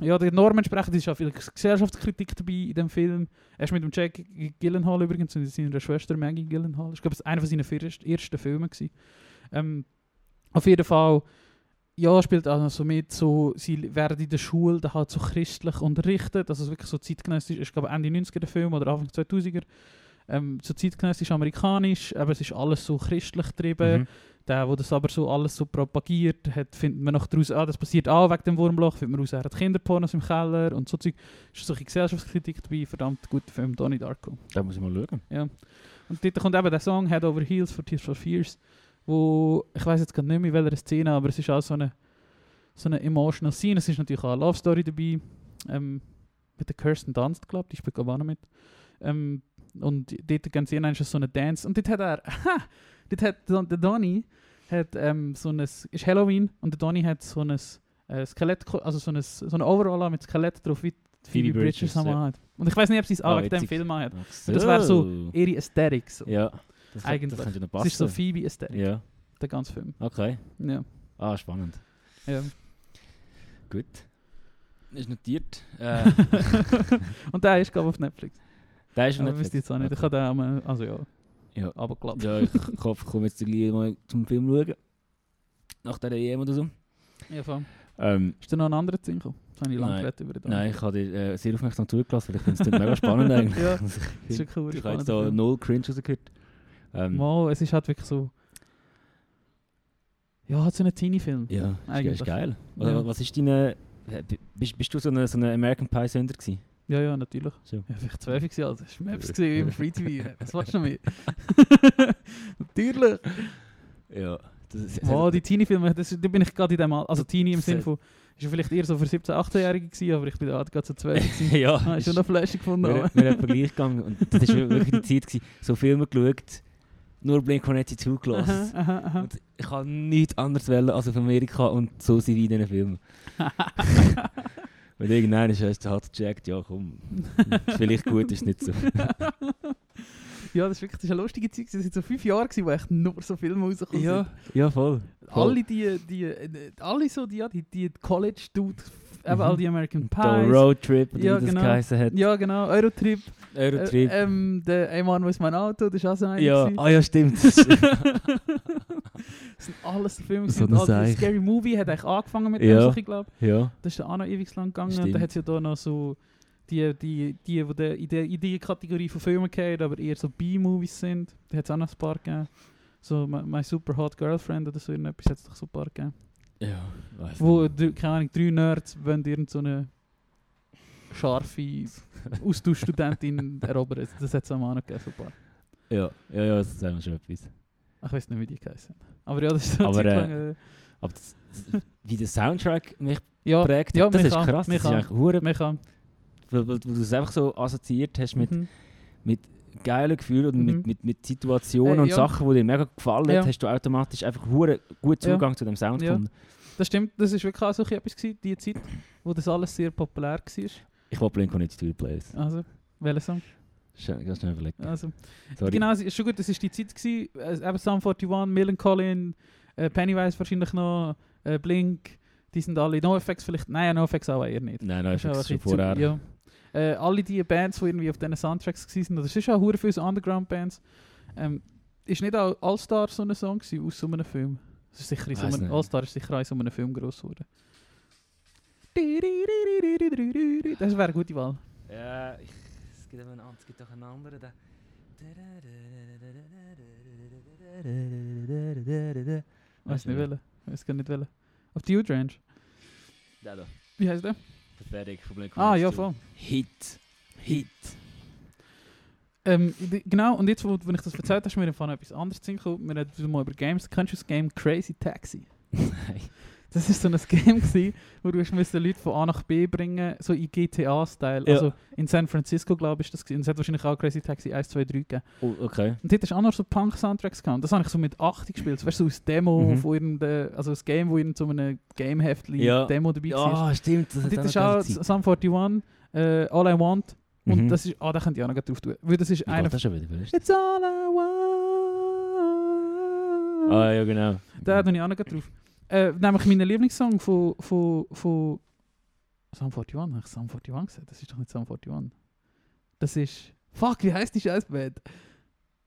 Ja, der Norm entsprechend ist auch viel Gesellschaftskritik dabei in dem Film. Er ist mit dem Jack Gyllenhaal übrigens und seiner Schwester Maggie Gyllenhaal. Ich glaube, es war einer von seinen ersten, ersten Filmen. Gewesen. Ähm, auf jeden Fall, ja, spielt auch noch so mit, so, sie werden in der Schule da halt so christlich unterrichtet, also wirklich so zeitgenössisch, ich glaube Ende 90er der Film oder Anfang 2000er, ähm, so zeitgenössisch amerikanisch, aber es ist alles so christlich getrieben. Mhm. Der, der das aber so alles so propagiert hat, findet man noch daraus, ah, das passiert auch wegen dem Wurmloch, findet man raus, er hat Kinderpornos im Keller und so Zeug. Ist so ein Gesellschaftskritik dabei, verdammt guter Film, Donnie Darko. Da muss ich mal schauen. Und dort kommt eben der Song Head Over Heels for Tears for Fears, wo, ich weiß jetzt gerade nicht mehr in welcher Szene, aber es ist auch so eine, so eine emotional Scene. Es ist natürlich auch eine Love Story dabei, ähm, mit der Kirsten Dunst, glaube ich, die spielt auch noch mit. Ähm, und dort gehen sie in so eine Dance. Und dort hat er, ha, dort hat der Donny hat ähm, so ein, ist Halloween und der Donny hat so ein äh, Skelett, also so ein, so eine Overall mit Skelett drauf, wie Phoebe, Bridges, Bridges, haben ja. hat. Und ich weiß nicht, ob sie es auch Ah, wegen dem. Film hat. Ach Das wär so ihre Ästhetik. So. Ja, das, Eigentlich. Das könnte noch Es passen. ist so Phoebe-Ästhetik, Ja, der ganze Film. okay. Ja. Ah, spannend. ja. Gut. Ist notiert. Äh, und der ist, glaube ich, auf Netflix. der ist Aber nicht. wisst ihr jetzt auch nicht. Ich habe den mal, also ja, Ja. abgeklappt. Ja, ich hoffe, ich komme jetzt gleich mal zum Film schauen. Nach der EM oder so. Ja, voll. Ähm, Ist da noch ein anderer gekommen? Das habe ich lange geredet über den. nein, ich habe dir äh, sehr aufmerksam zugelassen, weil ich finde es mega spannend eigentlich. Ja, Das ist ich wirklich cool. ich habe jetzt da null Cringe rausgehört. Ähm, Mal, es ist halt wirklich so. Ja, halt so ein Teenie-Film. ja, Eigentlich. ist geil. Oder, Ja. Was ist deine... äh, Bist, bist du so ein so eine American Pie-Sünder gewesen? Ja, ja, natürlich. So. Ja, vielleicht zwölf gewesen, also das war Maps gesehen im Free TV. Was willst du noch mehr? natürlich. Ja. Das Oh, die Teenie-Filme, da bin ich gerade in dem Al- Also Teenie im Sinne von, ist ja vielleicht eher so für 17-, 18-Jährige gewesen, aber ich bin da gerade so 12 gewesen. ja. Ah, ist schon noch Flasche gefunden. Wir, wir haben Vergleich gegangen und das war wirklich die Zeit, gewesen, so Filme geschaut, nur Blink-182 zugelassen. Aha, aha, aha. Und ich kann nichts anderes wählen als auf Amerika und so sein wie in diesen Filmen. Wenn irgendeiner ist, du halt gecheckt, ja komm, vielleicht gut, ist nicht so. ja, das ist wirklich das ist eine lustige Zeit. Es waren so fünf Jahre, gewesen, wo echt nur so Filme rausgekommen ja, ja voll. sind. Alle die, die, äh, alle so die, die, die College-Dude, eben Mhm. all die American Pies. Roadtrip, oder Ja, wie das genau. geheißen hat. Ja, genau, Eurotrip. Eurotrip. Äh, ähm, der «Ey Mann, wo ist mein Auto?» Das ist auch so einer. ja, ah ja, stimmt. Das sind alles Filme. So ein Also. Scary Movie hat eigentlich angefangen mit Ja. dem, ich glaube. ja. Das ist auch noch ewig lang gegangen. Stimmt. Da hat es ja da noch so die, die, die, die, die in, der, in die Kategorie von Filmen gehen, aber eher so B-Movies sind. Da hat es auch noch ein paar gegeben. So My, My Super Hot Girlfriend oder so irgendetwas hat es doch so ein paar gegeben. Ja, weiss Wo, keine Ahnung, drei Nerds wollen irgend so eine scharfe Austauschstudentin erobern. Das hat es auch noch gegeben, so ein paar. Ja, ja, ja, das wir schon etwas. Ich weiß nicht, wie die geheißen haben. Aber ja, das ist so Aber, Zeit äh, lang, äh, Aber das, wie der Soundtrack mich ja, prägt, ja, das ist auch, krass. Das ist auch. eigentlich kann. weil, weil du es einfach so assoziiert hast mit, Mhm. mit geilen Gefühlen und Mhm. mit, mit, mit Situationen Äh, und ja. Sachen, die dir mega gefallen Ja. hast du automatisch einfach hure gut Ja. Zugang zu dem Sound gefunden. Das stimmt, das ist wirklich auch so etwas gewesen, die Zeit, wo das alles sehr populär war. Ich will Blink nicht Tour Plays. Also, welcher Song? Schnell, ganz schnell überlegen. Also, Sorry. genau, es ist schon gut, das ist die Zeit gewesen, äh, eben Sum 41, Melancholy, äh, Pennywise wahrscheinlich noch, äh, Blink, die sind alle, NoFX vielleicht, nein, NoFX auch eher nicht. Nein, auch schon vorher. zu- ja. Äh, alle die Bands, die irgendwie auf diesen Soundtracks waren, das ist auch hure viele Underground-Bands, ähm, ist nicht auch All-Star so ein Song gewesen, aus so einem Film? Das ist sicher in so einem. All-Star ist sicher in so einem Film gross geworden. Das wäre eine gute Wahl. Ja, ich, es gibt aber einen, es gibt doch einen anderen. Der. Weiß nicht welchen. Weiß gar nicht welchen. Auf die U-Range. Der da. Wie heißt der? Pathetic von Blink Ah, ja, voll. Hit. Hit. Ähm, genau, und jetzt, wo, wenn ich das erzählt habe, ist mir von etwas anderes gekommen. Wir reden mal über Games. Kennst du das Game Crazy Taxi? Nein. Das war so ein Game, gewesen, wo du hast müssen Leute von A nach B bringen so in GTA-Style. Ja. Also in San Francisco, glaube ich, ist das gewesen. Und es hat wahrscheinlich auch Crazy Taxi 1, 2, 3 gegeben. Oh, okay. Und dort hast du auch noch so Punk-Soundtracks gehabt. Das habe ich so mit 8 gespielt. So, weißt du, so aus Demo Mhm. von irgendeinem, also das Game, wo in so einem Game-Heftli Ja. Demo dabei war. Ja, stimmt. Das Und dort ist auch. Sum 41, äh, All I Want. Und Mhm. das ist, ah, da könnt ihr auch noch drauf tun. Weil das ist einer das schon wieder? It's all I want. Ah, ja, genau. Da tue ich auch noch drauf. Äh, nämlich mein Lieblingssong von, von, von Sum 41. Habe ich Sum 41 gesagt? Das ist doch nicht Sum 41. Das ist... Fuck, wie heisst die Scheißband?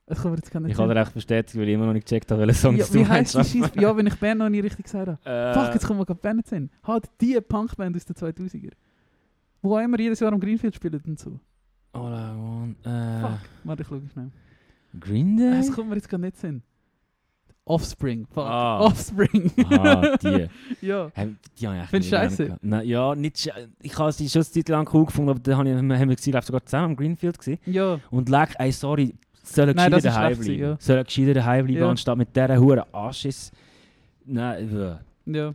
Kann Ich habe sagen. dir echt bestätigt, weil ich immer noch nicht gecheckt habe, welchen Song ja, du meinst. Scheiß... Ja, wenn ich Band noch nie richtig gesagt habe. Äh, Fuck, jetzt kommen wir gerade Band hin. Halt die Punkband aus den 2000er. Wo auch immer jedes Jahr am Greenfield spielt und so. All I want. Äh, Fuck. Warte, ich schaue schnell. Green Day? Das kommt mir jetzt gar nicht hin. Offspring. Fuck. Ah. Offspring. Ah, die. ja. Hey, die habe ich Findest du gehabt. Nein, ja, nicht sche- Ich habe sie schon eine Zeit lang cool gefunden, aber dann habe ich, haben wir gesehen, glaube sogar zusammen am Greenfield gesehen. Ja. Und leck, ey, sorry, sollen Nein, gescheiter daheim bleiben. ja. Sollen gescheiter daheim bleiben, Ja. anstatt mit dieser Huren Asches. Nein, äh. Ja.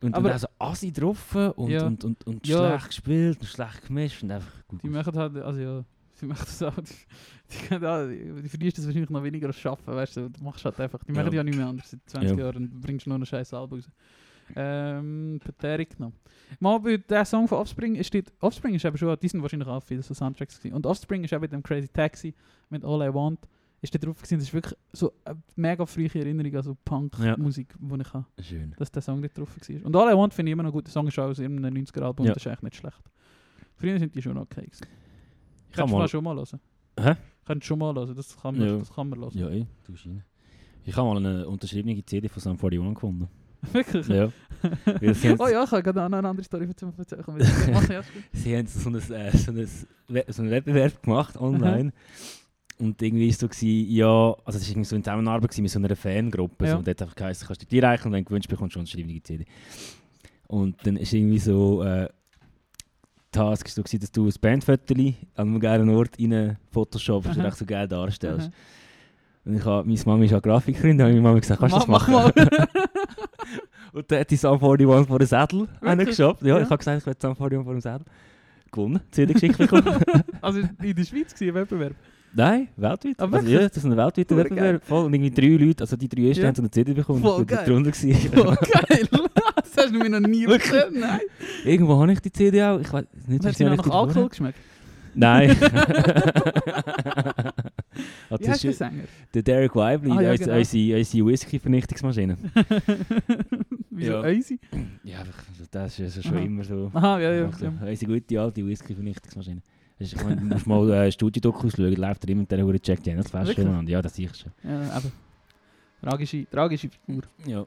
Und Aber- dann auch so Assi drauf und, Ja. und, und, und Ja. schlecht gespielt und schlecht gemischt und einfach gut. Die machen halt, also ja, sie machen das auch. Die, die, auch, die, die verdienst das wahrscheinlich noch weniger als Schaffen, weißt du, du machst halt einfach. Die machen Ja. ja nicht mehr anders seit 20 Ja. Jahren und bringst nur einen scheiß Album raus. Ähm, Pathetic noch. Mal bei der Song von Offspring ist steht, Offspring ist eben schon, die sind wahrscheinlich auch viele so Soundtracks gewesen. Und Offspring ist eben mit dem Crazy Taxi, mit All I Want, ist da drauf gewesen. Das ist wirklich so eine mega frühe Erinnerung an so Punk-Musik, die ich habe. Schön. dass der Song dort drauf war. Und All I Want finde ich immer noch gut. Der Song ist auch aus irgendeinem 90er-Album, Ja. das ist eigentlich nicht schlecht. Früher sind die schon okay gewesen. Ich du mal schon mal hören. Hä? Du schon mal hören, das kann man, Ja. das kann man hören. Ja, ey, du rein. Ich habe mal eine unterschriebene CD von Sam 41 gefunden. Wirklich? Ja. Oh ja, ich habe gerade eine andere Story erzählen. ja, sie haben so, ein, äh, so einen Wettbewerb gemacht online. Und irgendwie ist so gewesen, ja, also es war irgendwie so in Zusammenarbeit mit so einer Fangruppe. Ja. So, und dort einfach geheißen, kannst du dir reichen und wenn du gewünscht bekommst schon eine schreibende CD. Und dann ist irgendwie so, äh, Task so gewesen, dass du ein Bandfoto an einem geilen Ort in Photoshop und Aha. echt so geil darstellst. Aha. Und ich habe, meine Mama ist ja Grafikerin, da habe ich meine Mama gesagt, kannst du das Mach- machen? Und dann hat die Sam 41 vor den Sädel Wirklich? geschafft. Ja, Ja. ich habe gesagt, ich will Sam 41 vor dem Sädel. Gewonnen, CD geschickt bekommen. Also in der Schweiz war ein Wettbewerb. Nein, weltweit. Ah, also, ja, das ist ein weltweiter Voll Wettbewerb. Voll. Und irgendwie drei Leute, also die drei ersten Ja. eine CD bekommen. Voll geil. drunter. Oh, geil! das hast du mir noch nie erzählt. Nein. Irgendwo habe ich die CD auch. Ich weiß nicht, Hat sie noch nach Alkohol geschmeckt? Nein. Also, Wie heißt der Sänger? der Derek Lively, Ah, ja, unsere, genau. unsere, unsere Whisky-Vernichtungsmaschine. Wieso Ja. easy? Ja, das ist ja schon Aha. immer so. Aha, ja, ja. Unsere gute alte Whisky-Vernichtungsmaschine. Das ist- Ich du musst mal äh, Studiodokus schauen, läuft er immer mit dieser Jack Daniels Flasche umeinander. Ja, das sehe ich schon. ja eben. Tragische, tragische Figur. Ja.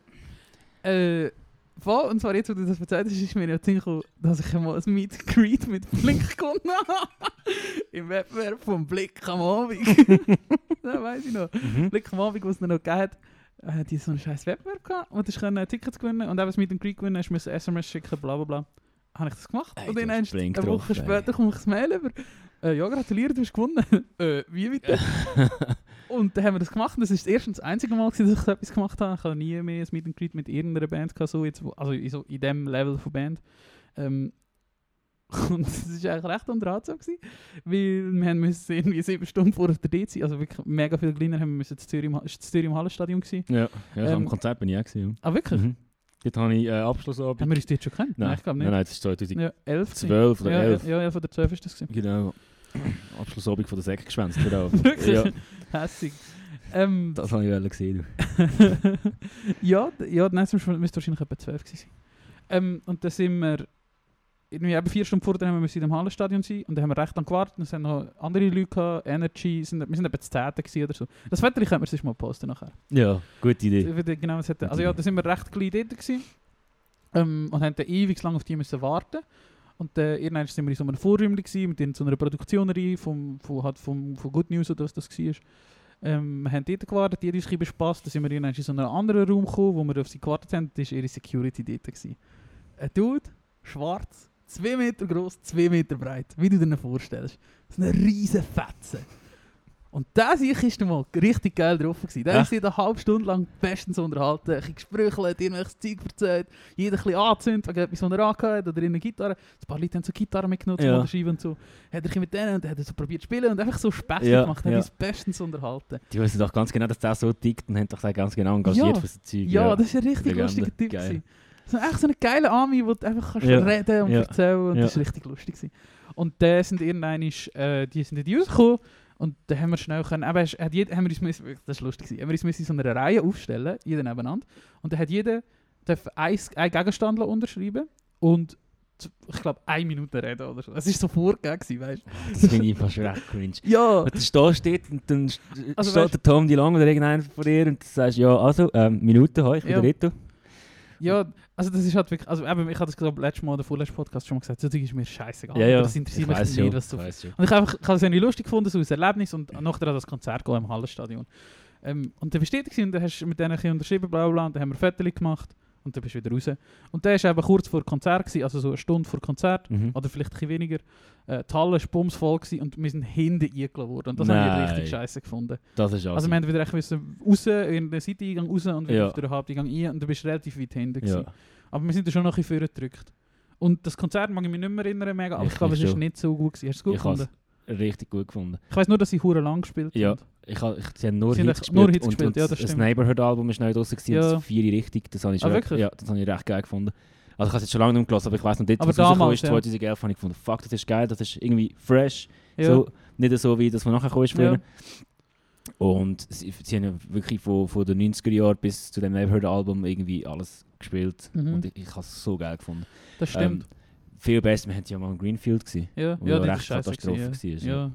Äh, voll, und zwar jetzt, wo du das erzählt hast, ist mir ja gekommen, dass ich einmal ein Meet and Greet mit Blick gewonnen habe. Im Wettbewerb vom Blick am Abend. das weiß ich noch. Mhm. Blick am Abend, was es noch gegeben hat, äh, die so einen scheiß Wettbewerb gehabt, wo du können Tickets gewinnen und eben das Meet and Greet gewinnen, hast du SMS schicken, bla bla bla. Habe ich das gemacht? Ey, und dann eine Woche getroffen, später komme ich das Mail über. Äh, ja, gratuliere, du hast gewonnen. äh, wie bitte? Und dann haben wir das gemacht und das ist das erste und das einzige Mal, dass ich so etwas gemacht habe. Ich habe nie mehr ein Meet and Greet mit irgendeiner Band gehabt, so jetzt, also in, so in dem Level von Band. Ähm, und es war eigentlich recht unterhaltsam, gewesen, weil wir haben müssen irgendwie sieben Stunden vorher dort sein, also wirklich mega viel kleiner haben wir müssen zu Zürich, im Zürich Hallenstadion gewesen. Ja, ja so am Ähm, Konzert bin ich auch gewesen. Ah, Ja. wirklich? Mhm. Dort habe ich äh, Abschlussabend. Haben wir uns dort schon kennen? Nein, ich glaube nein, nicht. nein, das ist 2012 Ja, 11. gewesen. oder ja, 11. Ja, ja, ja, von der 12 ist das gewesen. Genau. Abschlussabend von der Säcke geschwänzt. Genau. Wirklich? ja, Hässig. Ähm, das habe ich wollen gesehen. ja, ja, nein, es müsste müsste wahrscheinlich etwa 12 gewesen sein. Ähm, und dann sind wir, irgendwie eben vier Stunden vorher haben wir in dem Hallenstadion sein und dann haben wir recht lang gewartet und es haben noch andere Leute gehabt, Energy, sind, wir sind etwa zu 10 gewesen oder so. Das Foto könnte man sich mal posten nachher. Ja, gute Idee. Der- Genau, das hat, also ja, da sind wir recht klein dort gewesen ähm, und haben dann ewig lang auf die müssen warten. Und äh, irgendwann sind wir in so einem Vorräumchen gewesen, mit in so einer Produktionerin vom, von, halt vom, von Good News oder was das war. Ähm, wir haben dort gewartet, die hat uns ein bespaßt. Dann sind wir in so einen anderen Raum gekommen, wo wir auf sie gewartet haben. Da war ihre Security dort. Gewesen. Ein Dude, schwarz, 2 Meter groß, 2 Meter breit. Wie du dir ihn vorstellst. So eine riesen Fetze. Und der sich ist mal richtig geil drauf gewesen. Der Ja. ist eine halbe Stunde lang bestens unterhalten, ein gesprüchelt, irgendwelches Zeug erzählt, jeder ein bisschen angezündet, wegen etwas, was er angehört oder in Gitarre. Ein paar Leute haben so Gitarre mitgenommen zum Ja. Unterschreiben und so. Hat er mit denen und hat er so probiert zu spielen und einfach so Späßchen Ja, gemacht, hat ja. uns bestens unterhalten. Die wissen doch ganz genau, dass der so tickt und haben doch ganz genau engagiert Ja. für so Zeug. Ja, das ist ein richtig Legende. lustiger Typ. So, echt so ein geiler Ami, wo du einfach kannst Ja. reden und Ja. erzählen und Ja. das war richtig lustig. Gewesen. Und dann sind irgendwann, äh, die sind in die rausgekommen und dann haben wir schnell können, eben, hat jeder, haben wir uns müssen, das ist lustig gewesen, haben wir uns müssen in so einer Reihe aufstellen, jeder nebeneinander und dann hat jeder darf ein, ein Gegenstand unterschreiben und ich glaube eine Minute reden oder so. Es war so vorgegeben, weißt du. Das finde ich fast recht cringe. Ja, Wenn du da steht und dann Also steht weißt- der Tom die lang oder irgendeiner von dir und du sagst, ja, also, ähm, Minute, hoi, ich bin Ja. der Rito. Ja, also das ist halt wirklich, also eben, ich habe das glaube letztes Mal oder vorletzten Podcast schon mal gesagt, so Zeug ist mir scheißegal. Ja, ja. Das interessiert Ich mich nicht, was so ich. Und ich habe einfach- ich habe es irgendwie lustig gefunden, so als Erlebnis und nachher an das Konzert gehen im Hallenstadion. Ähm, und dann bist du dort und dann hast du mit denen ein unterschrieben, bla bla bla, und dann haben wir Fotos gemacht und dann bist du wieder raus. Und der war eben kurz vor Konzert, gewesen, also so eine Stunde vor Konzert, Mhm. oder vielleicht ein bisschen weniger. Äh, die Halle war bumsvoll gewesen und wir sind hinten eingeladen worden. Und das habe ich Nein. richtig scheiße gefunden. Das ist Also wir haben wieder müssen raus, in den Seiteneingang raus und wieder Ja. auf den Haupteingang rein und du bist relativ weit hinten ja. Aber wir sind da schon noch ein bisschen vorgedrückt. Und das Konzert mag ich mich nicht mehr erinnern, mega, aber ich, Ich glaube, es so. nicht so gut gewesen. Hast du es gut Ich gefunden? Richtig gut gefunden. Ich weiß nur, dass sie hure lang gespielt Ja. haben. Ich, ha- ich, sie haben nur Sie Hits gespielt. nur Hits und, gespielt, und ja, das Das. Neighborhood-Album war neu draussen, gewesen, Ja. das vier richtig, das habe ich, Ah, wirklich? ja, das habe ich recht geil gefunden. Also ich habe es jetzt schon lange nicht mehr gelassen, aber ich weiss noch, dort, Aber was damals, ist, ja. 2011, habe ich gefunden, fuck, das ist geil, das ist irgendwie fresh, Ja. so, nicht so wie das, was nachher gekommen ist Ja. früher. Und sie, sie haben ja wirklich von, von den 90er Jahren bis zu dem Neighborhood-Album irgendwie alles gespielt Mhm. und ich, ich habe es so geil gefunden. das stimmt. Ähm, viel besser, wir haben ja mal in Greenfield gesehen. ja, wo ja, scheiße. Katastrophe war, Ja.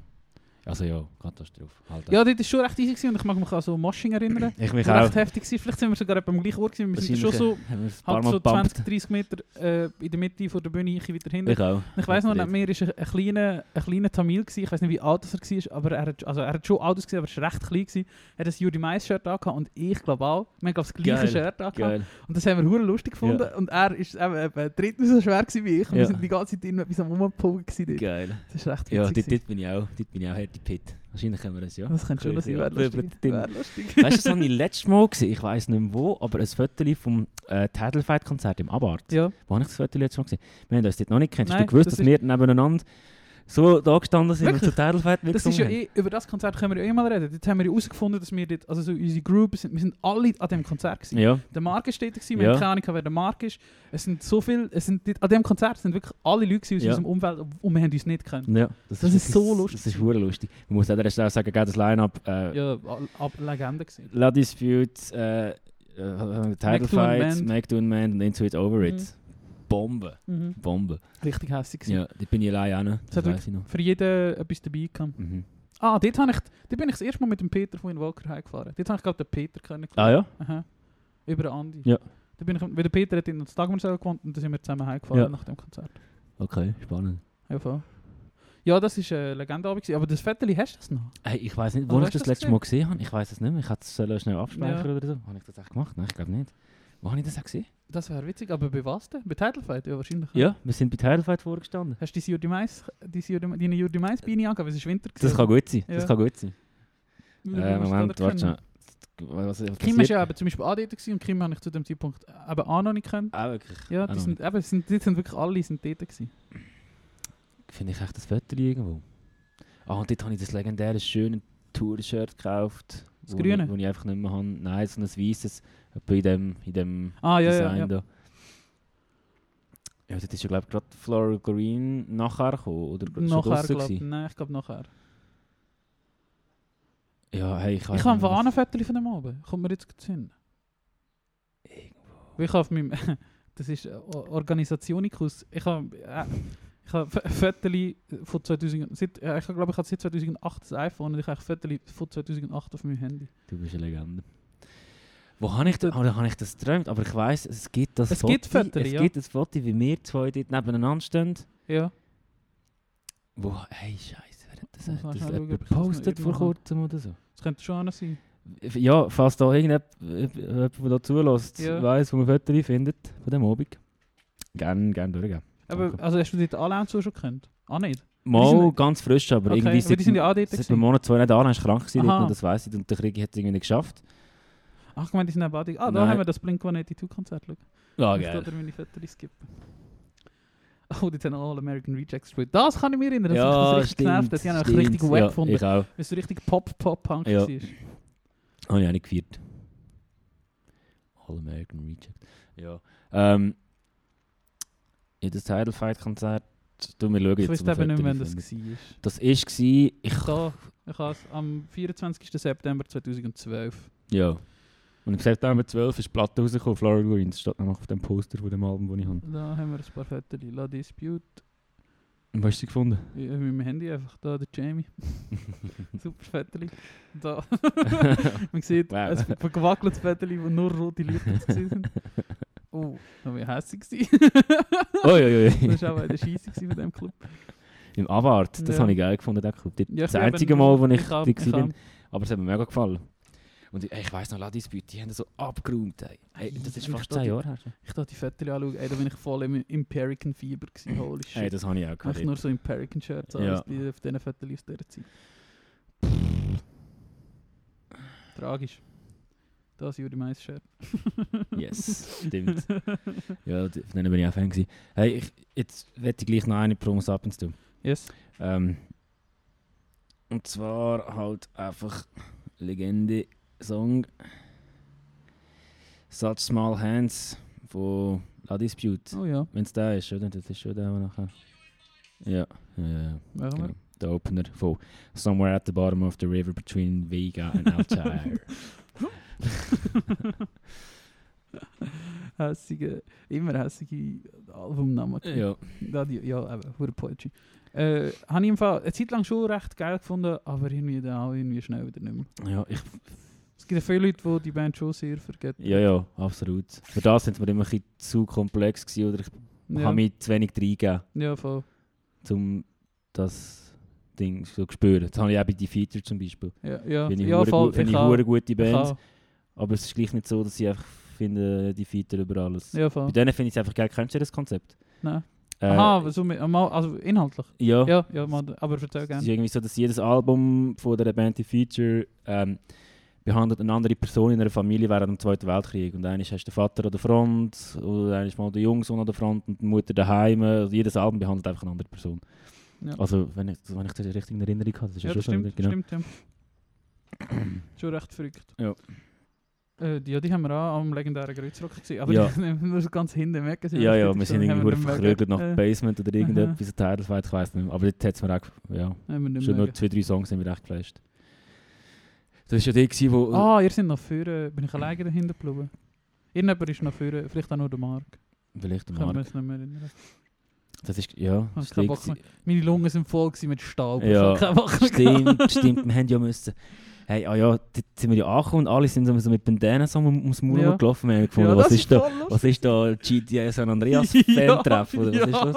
Ja. Also ja, Katastrophe. Halt ja, das war schon recht easy gewesen und ich mag mich an so Moshing erinnern. ich mich auch. recht heftig gewesen. Vielleicht sind wir sogar beim gleichen Ort gewesen. Wir sind schon so, halt so gepumpt. 20, 30 Meter äh, in der Mitte von der Bühne, ich wieder hinten. Ich auch. Ich weiss noch, neben mir war ein, ein, kleiner, ein kleiner Tamil, gewesen. ich weiß nicht wie alt er war, aber er hat, also er hat schon alt ausgesehen, aber er war recht klein. Gewesen. Er hat ein Judy Mais-Shirt angehabt und ich glaube auch. Wir haben glaube das gleiche Geil, Shirt angehabt. Geil. Und das haben wir hure lustig gefunden. Ja. Und er ist eben, eben drittens so schwer gewesen wie ich. Und Ja. wir sind die ganze Zeit irgendetwas am Rumpumpen gewesen. dort. Geil. Das ist recht Ja, witzig. dort, gewesen. dort bin ich auch. Dort bin ich auch Pitt. Wahrscheinlich können wir das, ja. das könnte schon sein, wäre lustig. Wäre lustig. Weißt du, das habe ich letztes Mal gesehen, ich weiß nicht mehr wo, aber ein Foto vom äh, Title Fight Konzert im Abart. Ja, Wo habe ich das Foto letztes Mal gesehen? Wir haben uns dort noch nicht gekannt. Hast du gewusst, das dass wir nebeneinander so da gestanden sind Wirklich? und zu Fight das ist ja eh, über das Konzert können wir ja eh mal reden. Jetzt haben wir ja herausgefunden, dass wir dort, also so unsere Group, sind, wir sind alle an dem Konzert gewesen. Ja. Der Marc ist dort, gewesen, wir Ja. haben keine Ahnung, wer der Marc ist. Es sind so viele, es sind dort, an dem Konzert sind wirklich alle Leute aus Ja. unserem Umfeld und wir haben uns nicht gekannt. ja. Das ist so wirklich- lustig. Das ist hure lustig. Man muss an dieser Stelle sagen, das Line-Up, äh, Ja, ab, Legende gewesen. La Dispute, äh, äh, Title Fight. Make Do Mend und Into It Over It. Mhm. Bombe. Mhm. Bombe. Richtig hässlich gewesen. Ja, da bin ich allein auch noch. Das Das hat ich noch. Für jeden etwas dabei gehabt. Mhm. Ah, dort, ich, dort bin ich das erste Mal mit dem Peter von in Walker heimgefahren. Dort habe ich glaube den Peter kennengelernt. Ah ja? Aha. Über den Andi. Ja. Da bin ich, weil der Peter hat in das Dagmarsel gewohnt und da sind wir zusammen heimgefahren Ja. nach dem Konzert. Okay, spannend. Ja, voll. Ja, das war eine Legendeabend. gewesen. Aber das Vettel, hast du das noch? Hey, ich weiß nicht, Oh, wo ich hast du das das letzte? Mal gesehen habe. Ich weiß es nicht mehr. Ich hätte es schnell abspeichern Ja. oder so. Habe ich das echt gemacht? Nein, ich glaube nicht. Wo habe ich das auch gesehen? Das wäre witzig, aber bei was denn? Bei Title Fight? Ja, wahrscheinlich. Ja, wir sind bei Title Fight vorgestanden. Hast du deine Jürdi Mais, deine Jürdi Mais Beine angegeben? Es ist Winter. Das kann gut sein. Ja. Das kann gut sein. Äh, Moment, warte kennen. schnell. Was, was Kim ist ja eben zum Beispiel gewesen und Kim habe ich zu dem Zeitpunkt eben auch noch nicht gekannt. Auch wirklich. Ja, die noch sind, eben, sind, die sind wirklich alle sind dort gewesen. Finde ich echt das Foto irgendwo. Ah, und dort habe ich das legendäre, schöne Tour-Shirt gekauft. Das wo Grüne? Ich, wo ich einfach nicht mehr habe. Nein, so ein weißes. In dem, in dem Ah, ja, ja, Design ja. da. Ja, das ist ja, glaube ich, gerade Floral Green nachher gekommen. Oder schon Nachher, ich. gewesen? Nein, ich glaube nachher. Ja, hey, ich Ich habe ein Foto von dem oben. Kommt mir jetzt Sinn. Weil Ich auf meinem... das ist O- Organisationicus. Ich habe... Äh, ich habe ein Foto von 2000... Seit, äh, ich glaube, ich habe seit 2008 ein iPhone und ich habe ein Foto von 2008 auf meinem Handy. Du bist eine Legende. Wo habe ich, das- oder habe ich das geträumt? Aber ich weiß, es gibt das Es Foto. gibt Fotos, es ja. gibt ein Foto, wie wir zwei dort nebeneinander stehen. Ja. Wo, hey, Scheiße, wer hat das, das das gepostet vor kurzem oder so? Das könnte schon einer sein. Ja, falls da irgendjemand, der da zulässt, Ja. weiss, wo man Fotos findet von dem Abend, gerne, gerne durchgeben. Aber, also hast du und so schon gekannt? Ah, nicht? Mal sind- ganz frisch, aber Okay, irgendwie die sind ja auch seit einem Monat, zwei nicht an, ist krank gewesen, und das weiss ich, und der Krieg hat es irgendwie nicht geschafft. Ach, ich meine, die sind auch badig. Ah, da Nein. haben wir das Blink-182-Konzert. Schau. Ja, Ich geil. oder meine Fotos skippen. Oh, die haben All American Rejects gespielt. Das kann ich mir erinnern, dass Ja, ich das richtig genervt hat. Die haben auch richtig wack ja, gefunden. Ich auch. Weil es so richtig Pop-Pop-Punk Ja. war. Habe ich auch nicht gefeiert. All American Reject. Ja. Ähm, in das Title Fight Konzert, du mir schauen Ich jetzt. weiß eben nicht mehr, wann das war. Das war, ich, Da, ich habe es am 24. September 2012. ja. Und im September 12 ist die Platte rausgekommen, Florida Green. Das steht noch auf dem Poster von dem Album, das ich habe. Da haben wir ein paar Fotos. La Dispute. Und was hast du sie gefunden? Ja, mit meinem Handy einfach da, der Jamie. Super Fotos. Da. Man sieht Wow. ein vergewackeltes Fotos, wo nur rote Lichter sind. Oh, da war ich hässlich. oi. Das war auch der Scheisse von diesem Club. Im Avart, das Ja. habe ich geil gefunden, den Club. Ja, das ich bin einzige Mal, wo ich, ich, ich bin. Aber es hat mir mega gefallen. Und ich, ich weiss noch, La Dispute, die haben das so abgeräumt. Ey. Ey, das ist ich fast da 10 die- Jahre her. Ich dachte die Fotos anschauen, ey, da bin ich voll im Imperican Fieber gewesen. Holy shit. Ey, das habe ich auch Echt gehabt. nur so Imperican Shirts Ja. alles die auf diesen Fotos aus dieser Zeit. Tragisch. Das ist Juri Mais Shirt. Yes, stimmt. Ja, von denen bin ich auch Fan gewesen. Hey, ich, jetzt werde ich gleich noch eine Promos ab und zu. Yes. Ähm, und zwar halt einfach Legende Song Such Small Hands von La Dispute. Oh ja, Wenn es der ist, oder? Das ist schon der, der nachher. Ja, ja, ja. Genau. Der Opener von Somewhere at the Bottom of the River Between Vega and Altair. hässige, immer hässige Albumnamen. ja. Die, ja eben, hure Poetry. Äh, habe ich im Fall eine Zeit lang schon recht geil gefunden, aber irgendwie dann auch irgendwie schnell wieder nicht mehr. Ja, ich, Es gibt viele Leute, die die Band schon sehr vergessen. ja, ja, absolut. Für das sind wir immer ein bisschen zu komplex gewesen, oder ich ja, habe mich zu wenig reingegeben, ja voll. um das Ding so zu spüren. Das habe ich auch bei die Feature zum Beispiel. Ja, ja, Finde ich, ja voll. finde ich gute Ich Band. Aber es ist gleich nicht so, dass ich einfach finde, die Feature über alles. Ja, Bei voll. denen finde ich es einfach geil. Kennst du das Konzept? Nein. Äh, Aha, so mit, also inhaltlich. Ja. Ja, ja, mal, aber erzähl Es ist gerne. irgendwie so, dass jedes Album von der Band die Feature ähm, behandelt eine andere Person in einer Familie während dem Zweiten Weltkrieg. Und einmal hast du den Vater an der Front, oder einmal mal der Jungsohn an der Front und die Mutter daheim. Also jedes Album behandelt einfach eine andere Person. Ja, Also, wenn ich, wenn ich das richtig in Erinnerung habe, das ist ja, ja schon so, stimmt, genau. stimmt, ja. Schon recht verrückt. Ja. Äh, ja, die haben wir auch am legendären Kreuzrock gesehen. Aber Ja. die haben so ganz hinten weg. Ja, ja, wir sind irgendwie verkrügelt nach äh, Basement oder irgendetwas, Teil, ich weiß nicht mehr. Aber jetzt hat es mir auch, ja, Haben wir schon nur zwei, drei Songs sind mir echt geflasht. Das war ja der, gewesen, wo... Ah, ihr seid noch vorne. Bin ich alleine dahinter geblieben? Irgendjemand ist noch vorne. Vielleicht auch nur der Mark. Vielleicht der Ich kann mich Mark. jetzt nicht mehr erinnern. Das ist, ja, Ich das. Meine Lungen sind voll mit Staub. Ja, Stimmt, stimmt, wir haben ja müssen. Hey, ah ja, dort sind wir ja angekommen und alle sind so mit Bandanas um, ums Maul Ja. gelaufen. Wir haben gefunden, Ja, was, ist da, was ist da GTA San Andreas Fan-Treff? oder was ist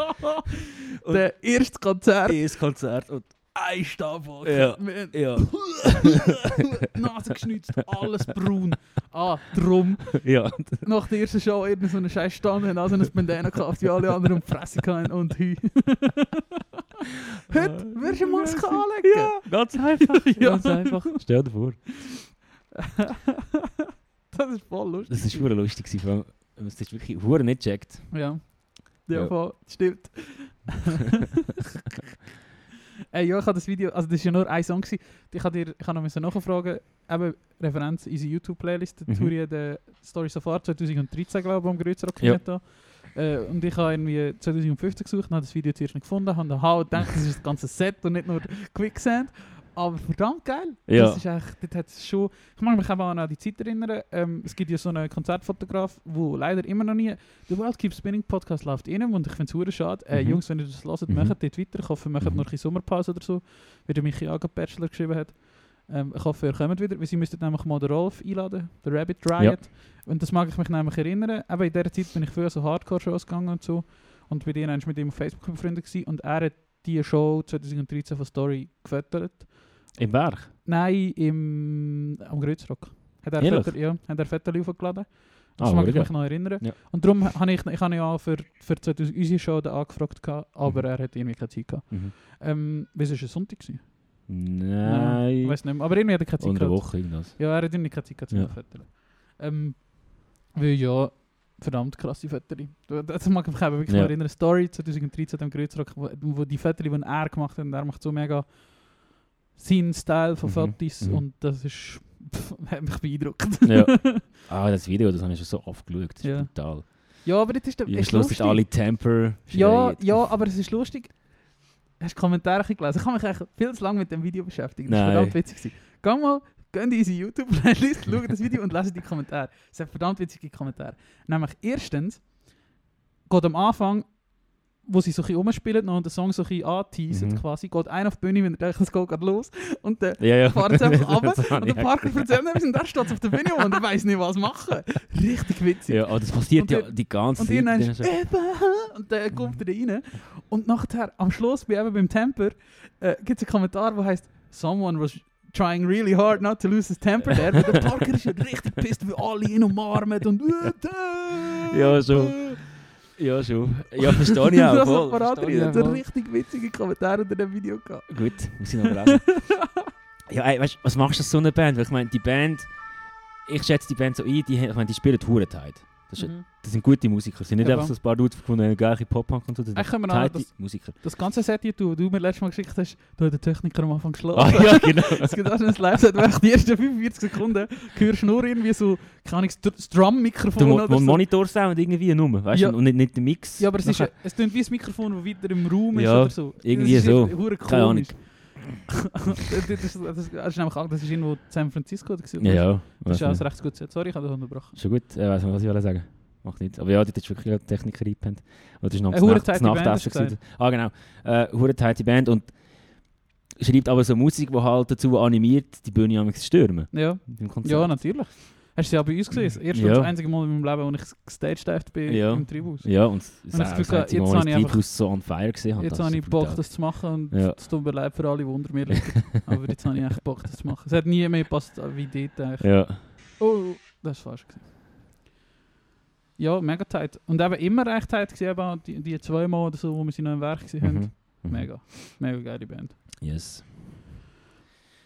das? Der erste Konzert. Erstes Konzert und Ein Stabwolke. Ja. Ja, Nase geschnitzt, alles braun. Ah, drum. ja. Nach der ersten Show irgendein so eine scheiß Stand, haben also ein Bandana gekauft, wie alle anderen und Fresse gehabt und Hü. Heute wirst du eine Maske anlegen. Ja, ganz einfach. Ja. Ganz einfach. Stell dir vor. Das ist voll lustig. Das war lustig. wenn man es wirklich verdammt nicht checkt. Ja. Ja, Ja. voll. Stimmt. Ey, ja, ich habe das Video, also das war ja nur ein Song. gewesen. Ich habe dir, ich habe noch müssen nachfragen, eben Referenz in unsere YouTube-Playlist, Mhm. mhm. Touri der Story so far 2013, glaube ich, am Grüßrock Ja. Äh, und ich habe irgendwie 2015 gesucht und habe das Video zuerst nicht gefunden, habe dann gedacht, das ist das ganze Set und nicht nur Quicksand. Aber verdammt geil. Ja. Das ist echt, das hat schon, ich mag mich auch an die Zeit erinnern. Ähm, es gibt ja so einen Konzertfotograf, wo leider immer noch nie, der World Keeps Spinning Podcast läuft innen und ich finde es schade. Äh, Mhm. Jungs, wenn ihr das hört, Mhm. macht dort weiter. Ich hoffe, ihr macht Mhm. noch ein bisschen Sommerpause oder so, wie der Michi Aga Bachelor geschrieben hat. Ähm, ich hoffe, ihr kommt wieder, weil sie müsstet nämlich mal den Rolf einladen, den Rabbit Riot. Und das mag ich mich nämlich erinnern. Aber in dieser Zeit bin ich früher so Hardcore-Shows gegangen und so. Und bei denen war ich mit ihm auf Facebook befreundet gewesen. und er hat die Show 2013 von Story gefüttert. Im Berg? Nein, im, am Grützrock. Hat er? Foto, ja, hat er Fotos hochgeladen. Das Ah, mag ich geil. mich noch erinnern. Ja. Und darum habe ich, ich habe ja für, für 2000 unsere Show angefragt, aber Mhm. er hat irgendwie keine Zeit gehabt. Mhm. Ähm, was war es, Sonntag? Gewesen? Ich Nein. weiß nicht mehr, aber irgendwie hat er keine Zeit gehabt. Woche irgendwas. Ja, er hat irgendwie keine Zeit gehabt, Ja. Fotografieren. Ähm, weil ja, verdammt krasse Fotos. Das mag ich mich eben wirklich Ja. noch erinnern. Story 2013 am Kreuzrock, wo, wo die Fotos, die er gemacht hat, und er macht so mega seinen Style von Mhm, mhm. und das ist, pff, hat mich beeindruckt. Ja. Ah, das Video, das habe ich schon so oft geschaut. Das ist Ja. brutal. ja, aber das ist, der- Am ist lustig. ist alle Temper. Ja, ja, aber es ist lustig. Hast du Kommentare gelesen? Ich habe mich eigentlich viel zu lange mit dem Video beschäftigt. Das war verdammt witzig. gewesen. Geh mal, geh in unsere YouTube-Playlist, schau das Video und lese die Kommentare. Es hat verdammt witzige Kommentare. Nämlich erstens geht am Anfang, wo sie so ein rumspielen und den Song so ein anteasen Mhm. quasi, geht einer auf die Bühne, wenn er denkt, es geht gerade los und dann Ja, ja. fahren sie einfach runter und der Parker erzählt etwas und der steht auf der Bühne und er weiß nicht, was machen. Richtig witzig. Ja, aber das passiert Und ja die ganze Und Zeit. irgendwann Dann ist und dann kommt er rein. Und nachher, am Schluss, bei, eben beim Temper, äh, gibt es einen Kommentar, der heißt Someone was trying really hard not to lose his temper there. Und der Parker ist ja richtig pissed, wie alle ihn umarmen und Ja, so. Ja, schon. Ja, verstehe ich auch. das voll, Apparat verstehe ich auch richtig witzige Kommentare unter dem Video gehabt. Gut, muss ich noch lesen. ja, ey, weißt, was machst du aus so einer Band? Weil ich meine, die Band, ich schätze die Band so ein, die, ich meine, die spielen Hurenheit. Das, ist- Mhm. das sind gute Musiker. Das sind nicht Ja, einfach so ein paar Dudes von der gleichen Pop-Punk und so. Das sind das- Musiker. Das ganze Set hier, du, du mir letztes Mal geschickt hast, da hat der Techniker am Anfang Ah, geschlafen. ja, genau. Es gibt auch schon ein Live-Set, wo die ersten 45 Sekunden hörst du nur irgendwie so, keine Ahnung, das Drum-Mikrofon oder so. Monitor-Sound irgendwie nur, weißt du? Ja. Und nicht, nicht der Mix. Ja, aber es, ist, es klingt wie ein Mikrofon, das weiter im Raum ist Ja, oder so. irgendwie das ist so. Keine Ahnung. das, das, das, das, ist nämlich das ist irgendwo San Francisco. Das, Ja, ja. das ist nicht. recht gut. Sorry, ich habe dich unterbrochen. Schon gut, äh, weiss nicht, was ich sagen. Macht nicht. Aber ja, dort ist wirklich eine Techniker eingepennt. Oder das ist noch Eine Nacht- das Nachtessen. Ah, genau. Äh, hure tighte Band und schreibt aber so Musik, die halt dazu animiert, die Bühne am stürmen. Ja, Im Konzert. ja natürlich. Hast du ja bei uns gesehen? Das erste Ja. und das einzige Mal in meinem Leben, wo ich gestaged bin Ja. im Tribus. Ja, und Und ist das Gefühl jetzt Mal, habe ich einfach- so on fire gesehen habe. Jetzt habe ist ich Bock, das zu machen und es tut mir leid für alle, die unter mir liegen. Aber jetzt habe ich echt Bock, das zu machen. Es hat nie mehr gepasst wie dort eigentlich. Ja. Oh, das war falsch. Gewesen. Ja, mega tight. Und eben immer recht tight auch die, die zwei Mal oder so, wo wir sie noch im Werk gesehen haben. Mhm. Mhm. Mega. Mega geile Band. Yes.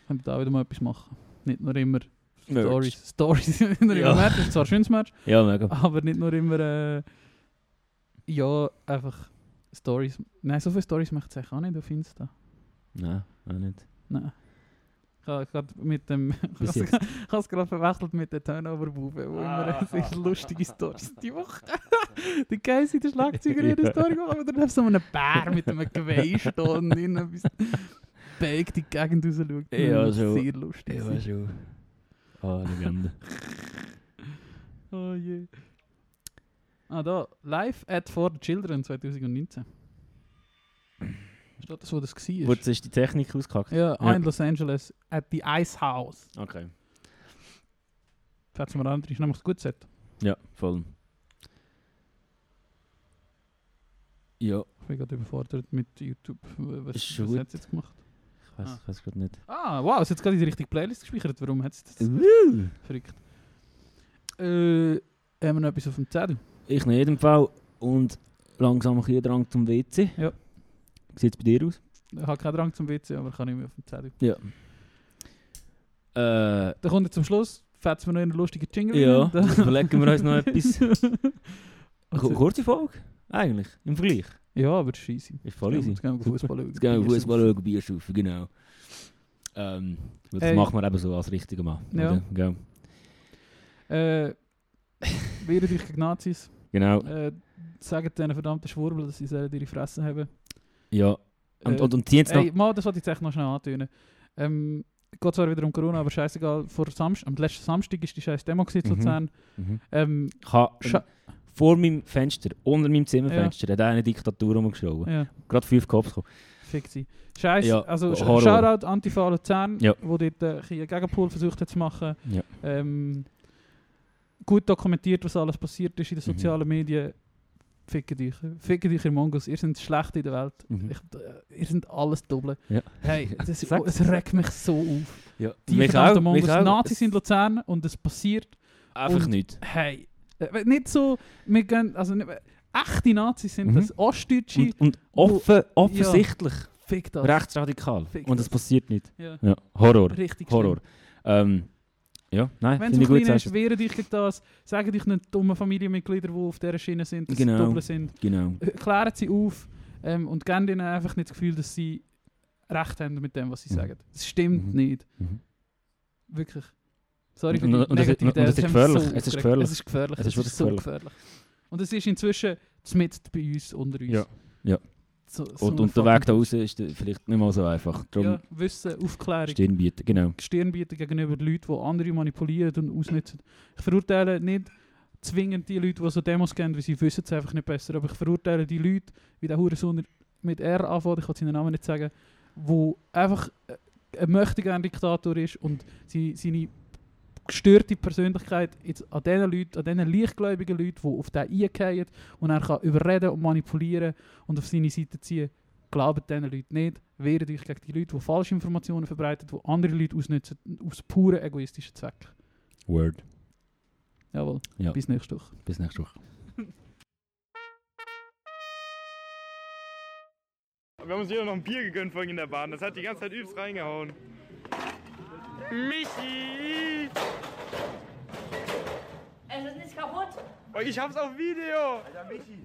Können wir da wieder mal etwas machen. Nicht nur immer Merch. Stories. Stories, nicht nur Ja. immer Merch. Das ist zwar ein schönes Merch, Ja, mega. aber nicht nur immer, äh, ja, einfach Stories. Nein, so viele Stories macht es eigentlich auch nicht auf Insta. Nein, auch nicht. Nein. Ich habe gerade mit dem. Ich Bis habe jetzt. es gerade verwechselt mit der Turnover-Bube, wo Ah. immer sehr lustige Stories die Woche. der Casey, der Schlagzeuger, Ja. Story gemacht, aber dann hat so einen Bär mit einem Geweih stehen und in etwas Bake die Gegend raus schaut. Ja, ist so. Sehr lustig. Ja, schon. Ah, Legende. Oh je. Ah, da. Live at For Children 2019. Steht das, wo das war? Wo ist die Technik ausgehackt? Ja, Ja. in Los Angeles at the Ice House. Okay. Fährt's mir an, das ist nämlich ein gutes Set. Ja, voll. Ja, Ich bin gerade überfordert mit YouTube. Was, was gut. hat es jetzt gemacht? Ich weiß Ah. weiß gerade nicht. Ah, wow, es hat jetzt gerade in die richtige Playlist gespeichert. Warum hat es das Uh. verrückt? Äh, haben wir noch etwas auf dem Zettel? Ich in jedem Fall und langsam ein bisschen Drang zum WC. Ja. Wie sieht es bei dir aus? Ich habe keinen Drang zum WC, aber ich kann nicht mehr auf dem Zettel. Ja. Äh, Dann kommt er zum Schluss, fährt mir noch einen lustigen Jingle ja, überlegen wir uns noch etwas. Und Ku- so- Kurze Folge? Eigentlich, im Vergleich. Ja, aber das ist easy. Ist voll easy. Jetzt gehen wir. Fußball schauen. Jetzt gehen wir Fußball schauen, Bier saufen, genau. Ähm, das Hey. machen wir eben so als richtiger Mann. Ja. Gell? Äh, wehren dich gegen Nazis. Genau, Äh, sagt diesen verdammten Schwurbel, dass sie ihre Fresse haben. ja. Und, Äh, und, und jetzt noch... Ey, mal, das wollte ich jetzt echt noch schnell antönen. Ähm, geht zwar wieder um Corona, aber scheißegal. Vor Samst am letzten Samstag war die scheiß Demo gewesen, Mhm. Luzern. Mhm. Ähm, vor meinem Fenster, unter meinem Zimmerfenster, hat eine Diktatur rumgeschraubt. ja, Gerade fünf Cops gekommen. fick sie. Scheiß, Ja, also Horror. Shoutout Antifa Luzern, Ja. wo dort äh, einen Gegenpol versucht hat zu machen. Ja. Ähm, gut dokumentiert, was alles passiert ist in den Mhm. sozialen Medien. Fickt euch. Fickt euch, ihr Mongos. Ihr seid schlecht in der Welt. Mhm. Ich, äh, ihr seid alles Doppel. Ja. Hey, das, es regt mich so auf. Ja. Die Mich auch, Mongos. mich auch. Nazis in Luzern und es passiert. Einfach und- nicht. Hey, Nicht so, wir gehen, also nicht, echte Nazis sind Mhm. das, Ostdeutsche, Und, und offen, offensichtlich fick das. rechtsradikal. Fick Und es das. passiert nicht. Ja, Ja. Horror. richtig Horror. Ähm, ja, nein, Wenn es gut. klein ist, du. wehre dich gegen das. Sagen dich nicht dumme Familienmitglieder, die auf dieser Schiene sind, dass Genau. sie doppelt sind. Genau. Äh, Klären sie auf ähm, und geben ihnen einfach nicht das Gefühl, dass sie recht haben mit dem, was sie Mhm. sagen. Das stimmt Mhm. nicht. Mhm. Wirklich. Sorry für die und- und es ist- und es ist gefährlich. so Es ist gefährlich. Es ist gefährlich. Es ist so gefährlich. gefährlich. Und es ist inzwischen mitten bei uns, unter uns. Ja. Ja. So, so Und, und der Weg da raus ist vielleicht nicht mal so einfach. Darum Ja, Wissen, Aufklärung. Stirn bieten. Genau. Stirn bieten gegenüber Leuten, die andere manipulieren und ausnutzen. Ich verurteile nicht zwingend die Leute, die so Demos kennen, weil sie wissen es einfach nicht besser. Aber ich verurteile die Leute, wie der Hurensohn mit R anfängt, ich kann seinen Namen nicht sagen, wo einfach äh, ein mächtiger Diktator ist und sie, seine gestörte Persönlichkeit jetzt an diesen Leuten, an diesen leichtgläubigen Leuten, die auf den eingehen und er kann überreden und manipulieren und auf seine Seite ziehen, glaubt diesen Leuten nicht. Wehrt euch gegen die Leute, die falsche Informationen verbreiten, die andere Leute ausnutzen, aus pure egoistischen Zwecken. Word. Jawohl, Ja. bis nächste Woche. Bis nächste Woche. Wir haben uns jeder noch ein Bier gegönnt vorhin in der Bahn. Das hat die ganze Zeit übelst reingehauen. Michi! Ich hab's auf Video! Alter, Michi!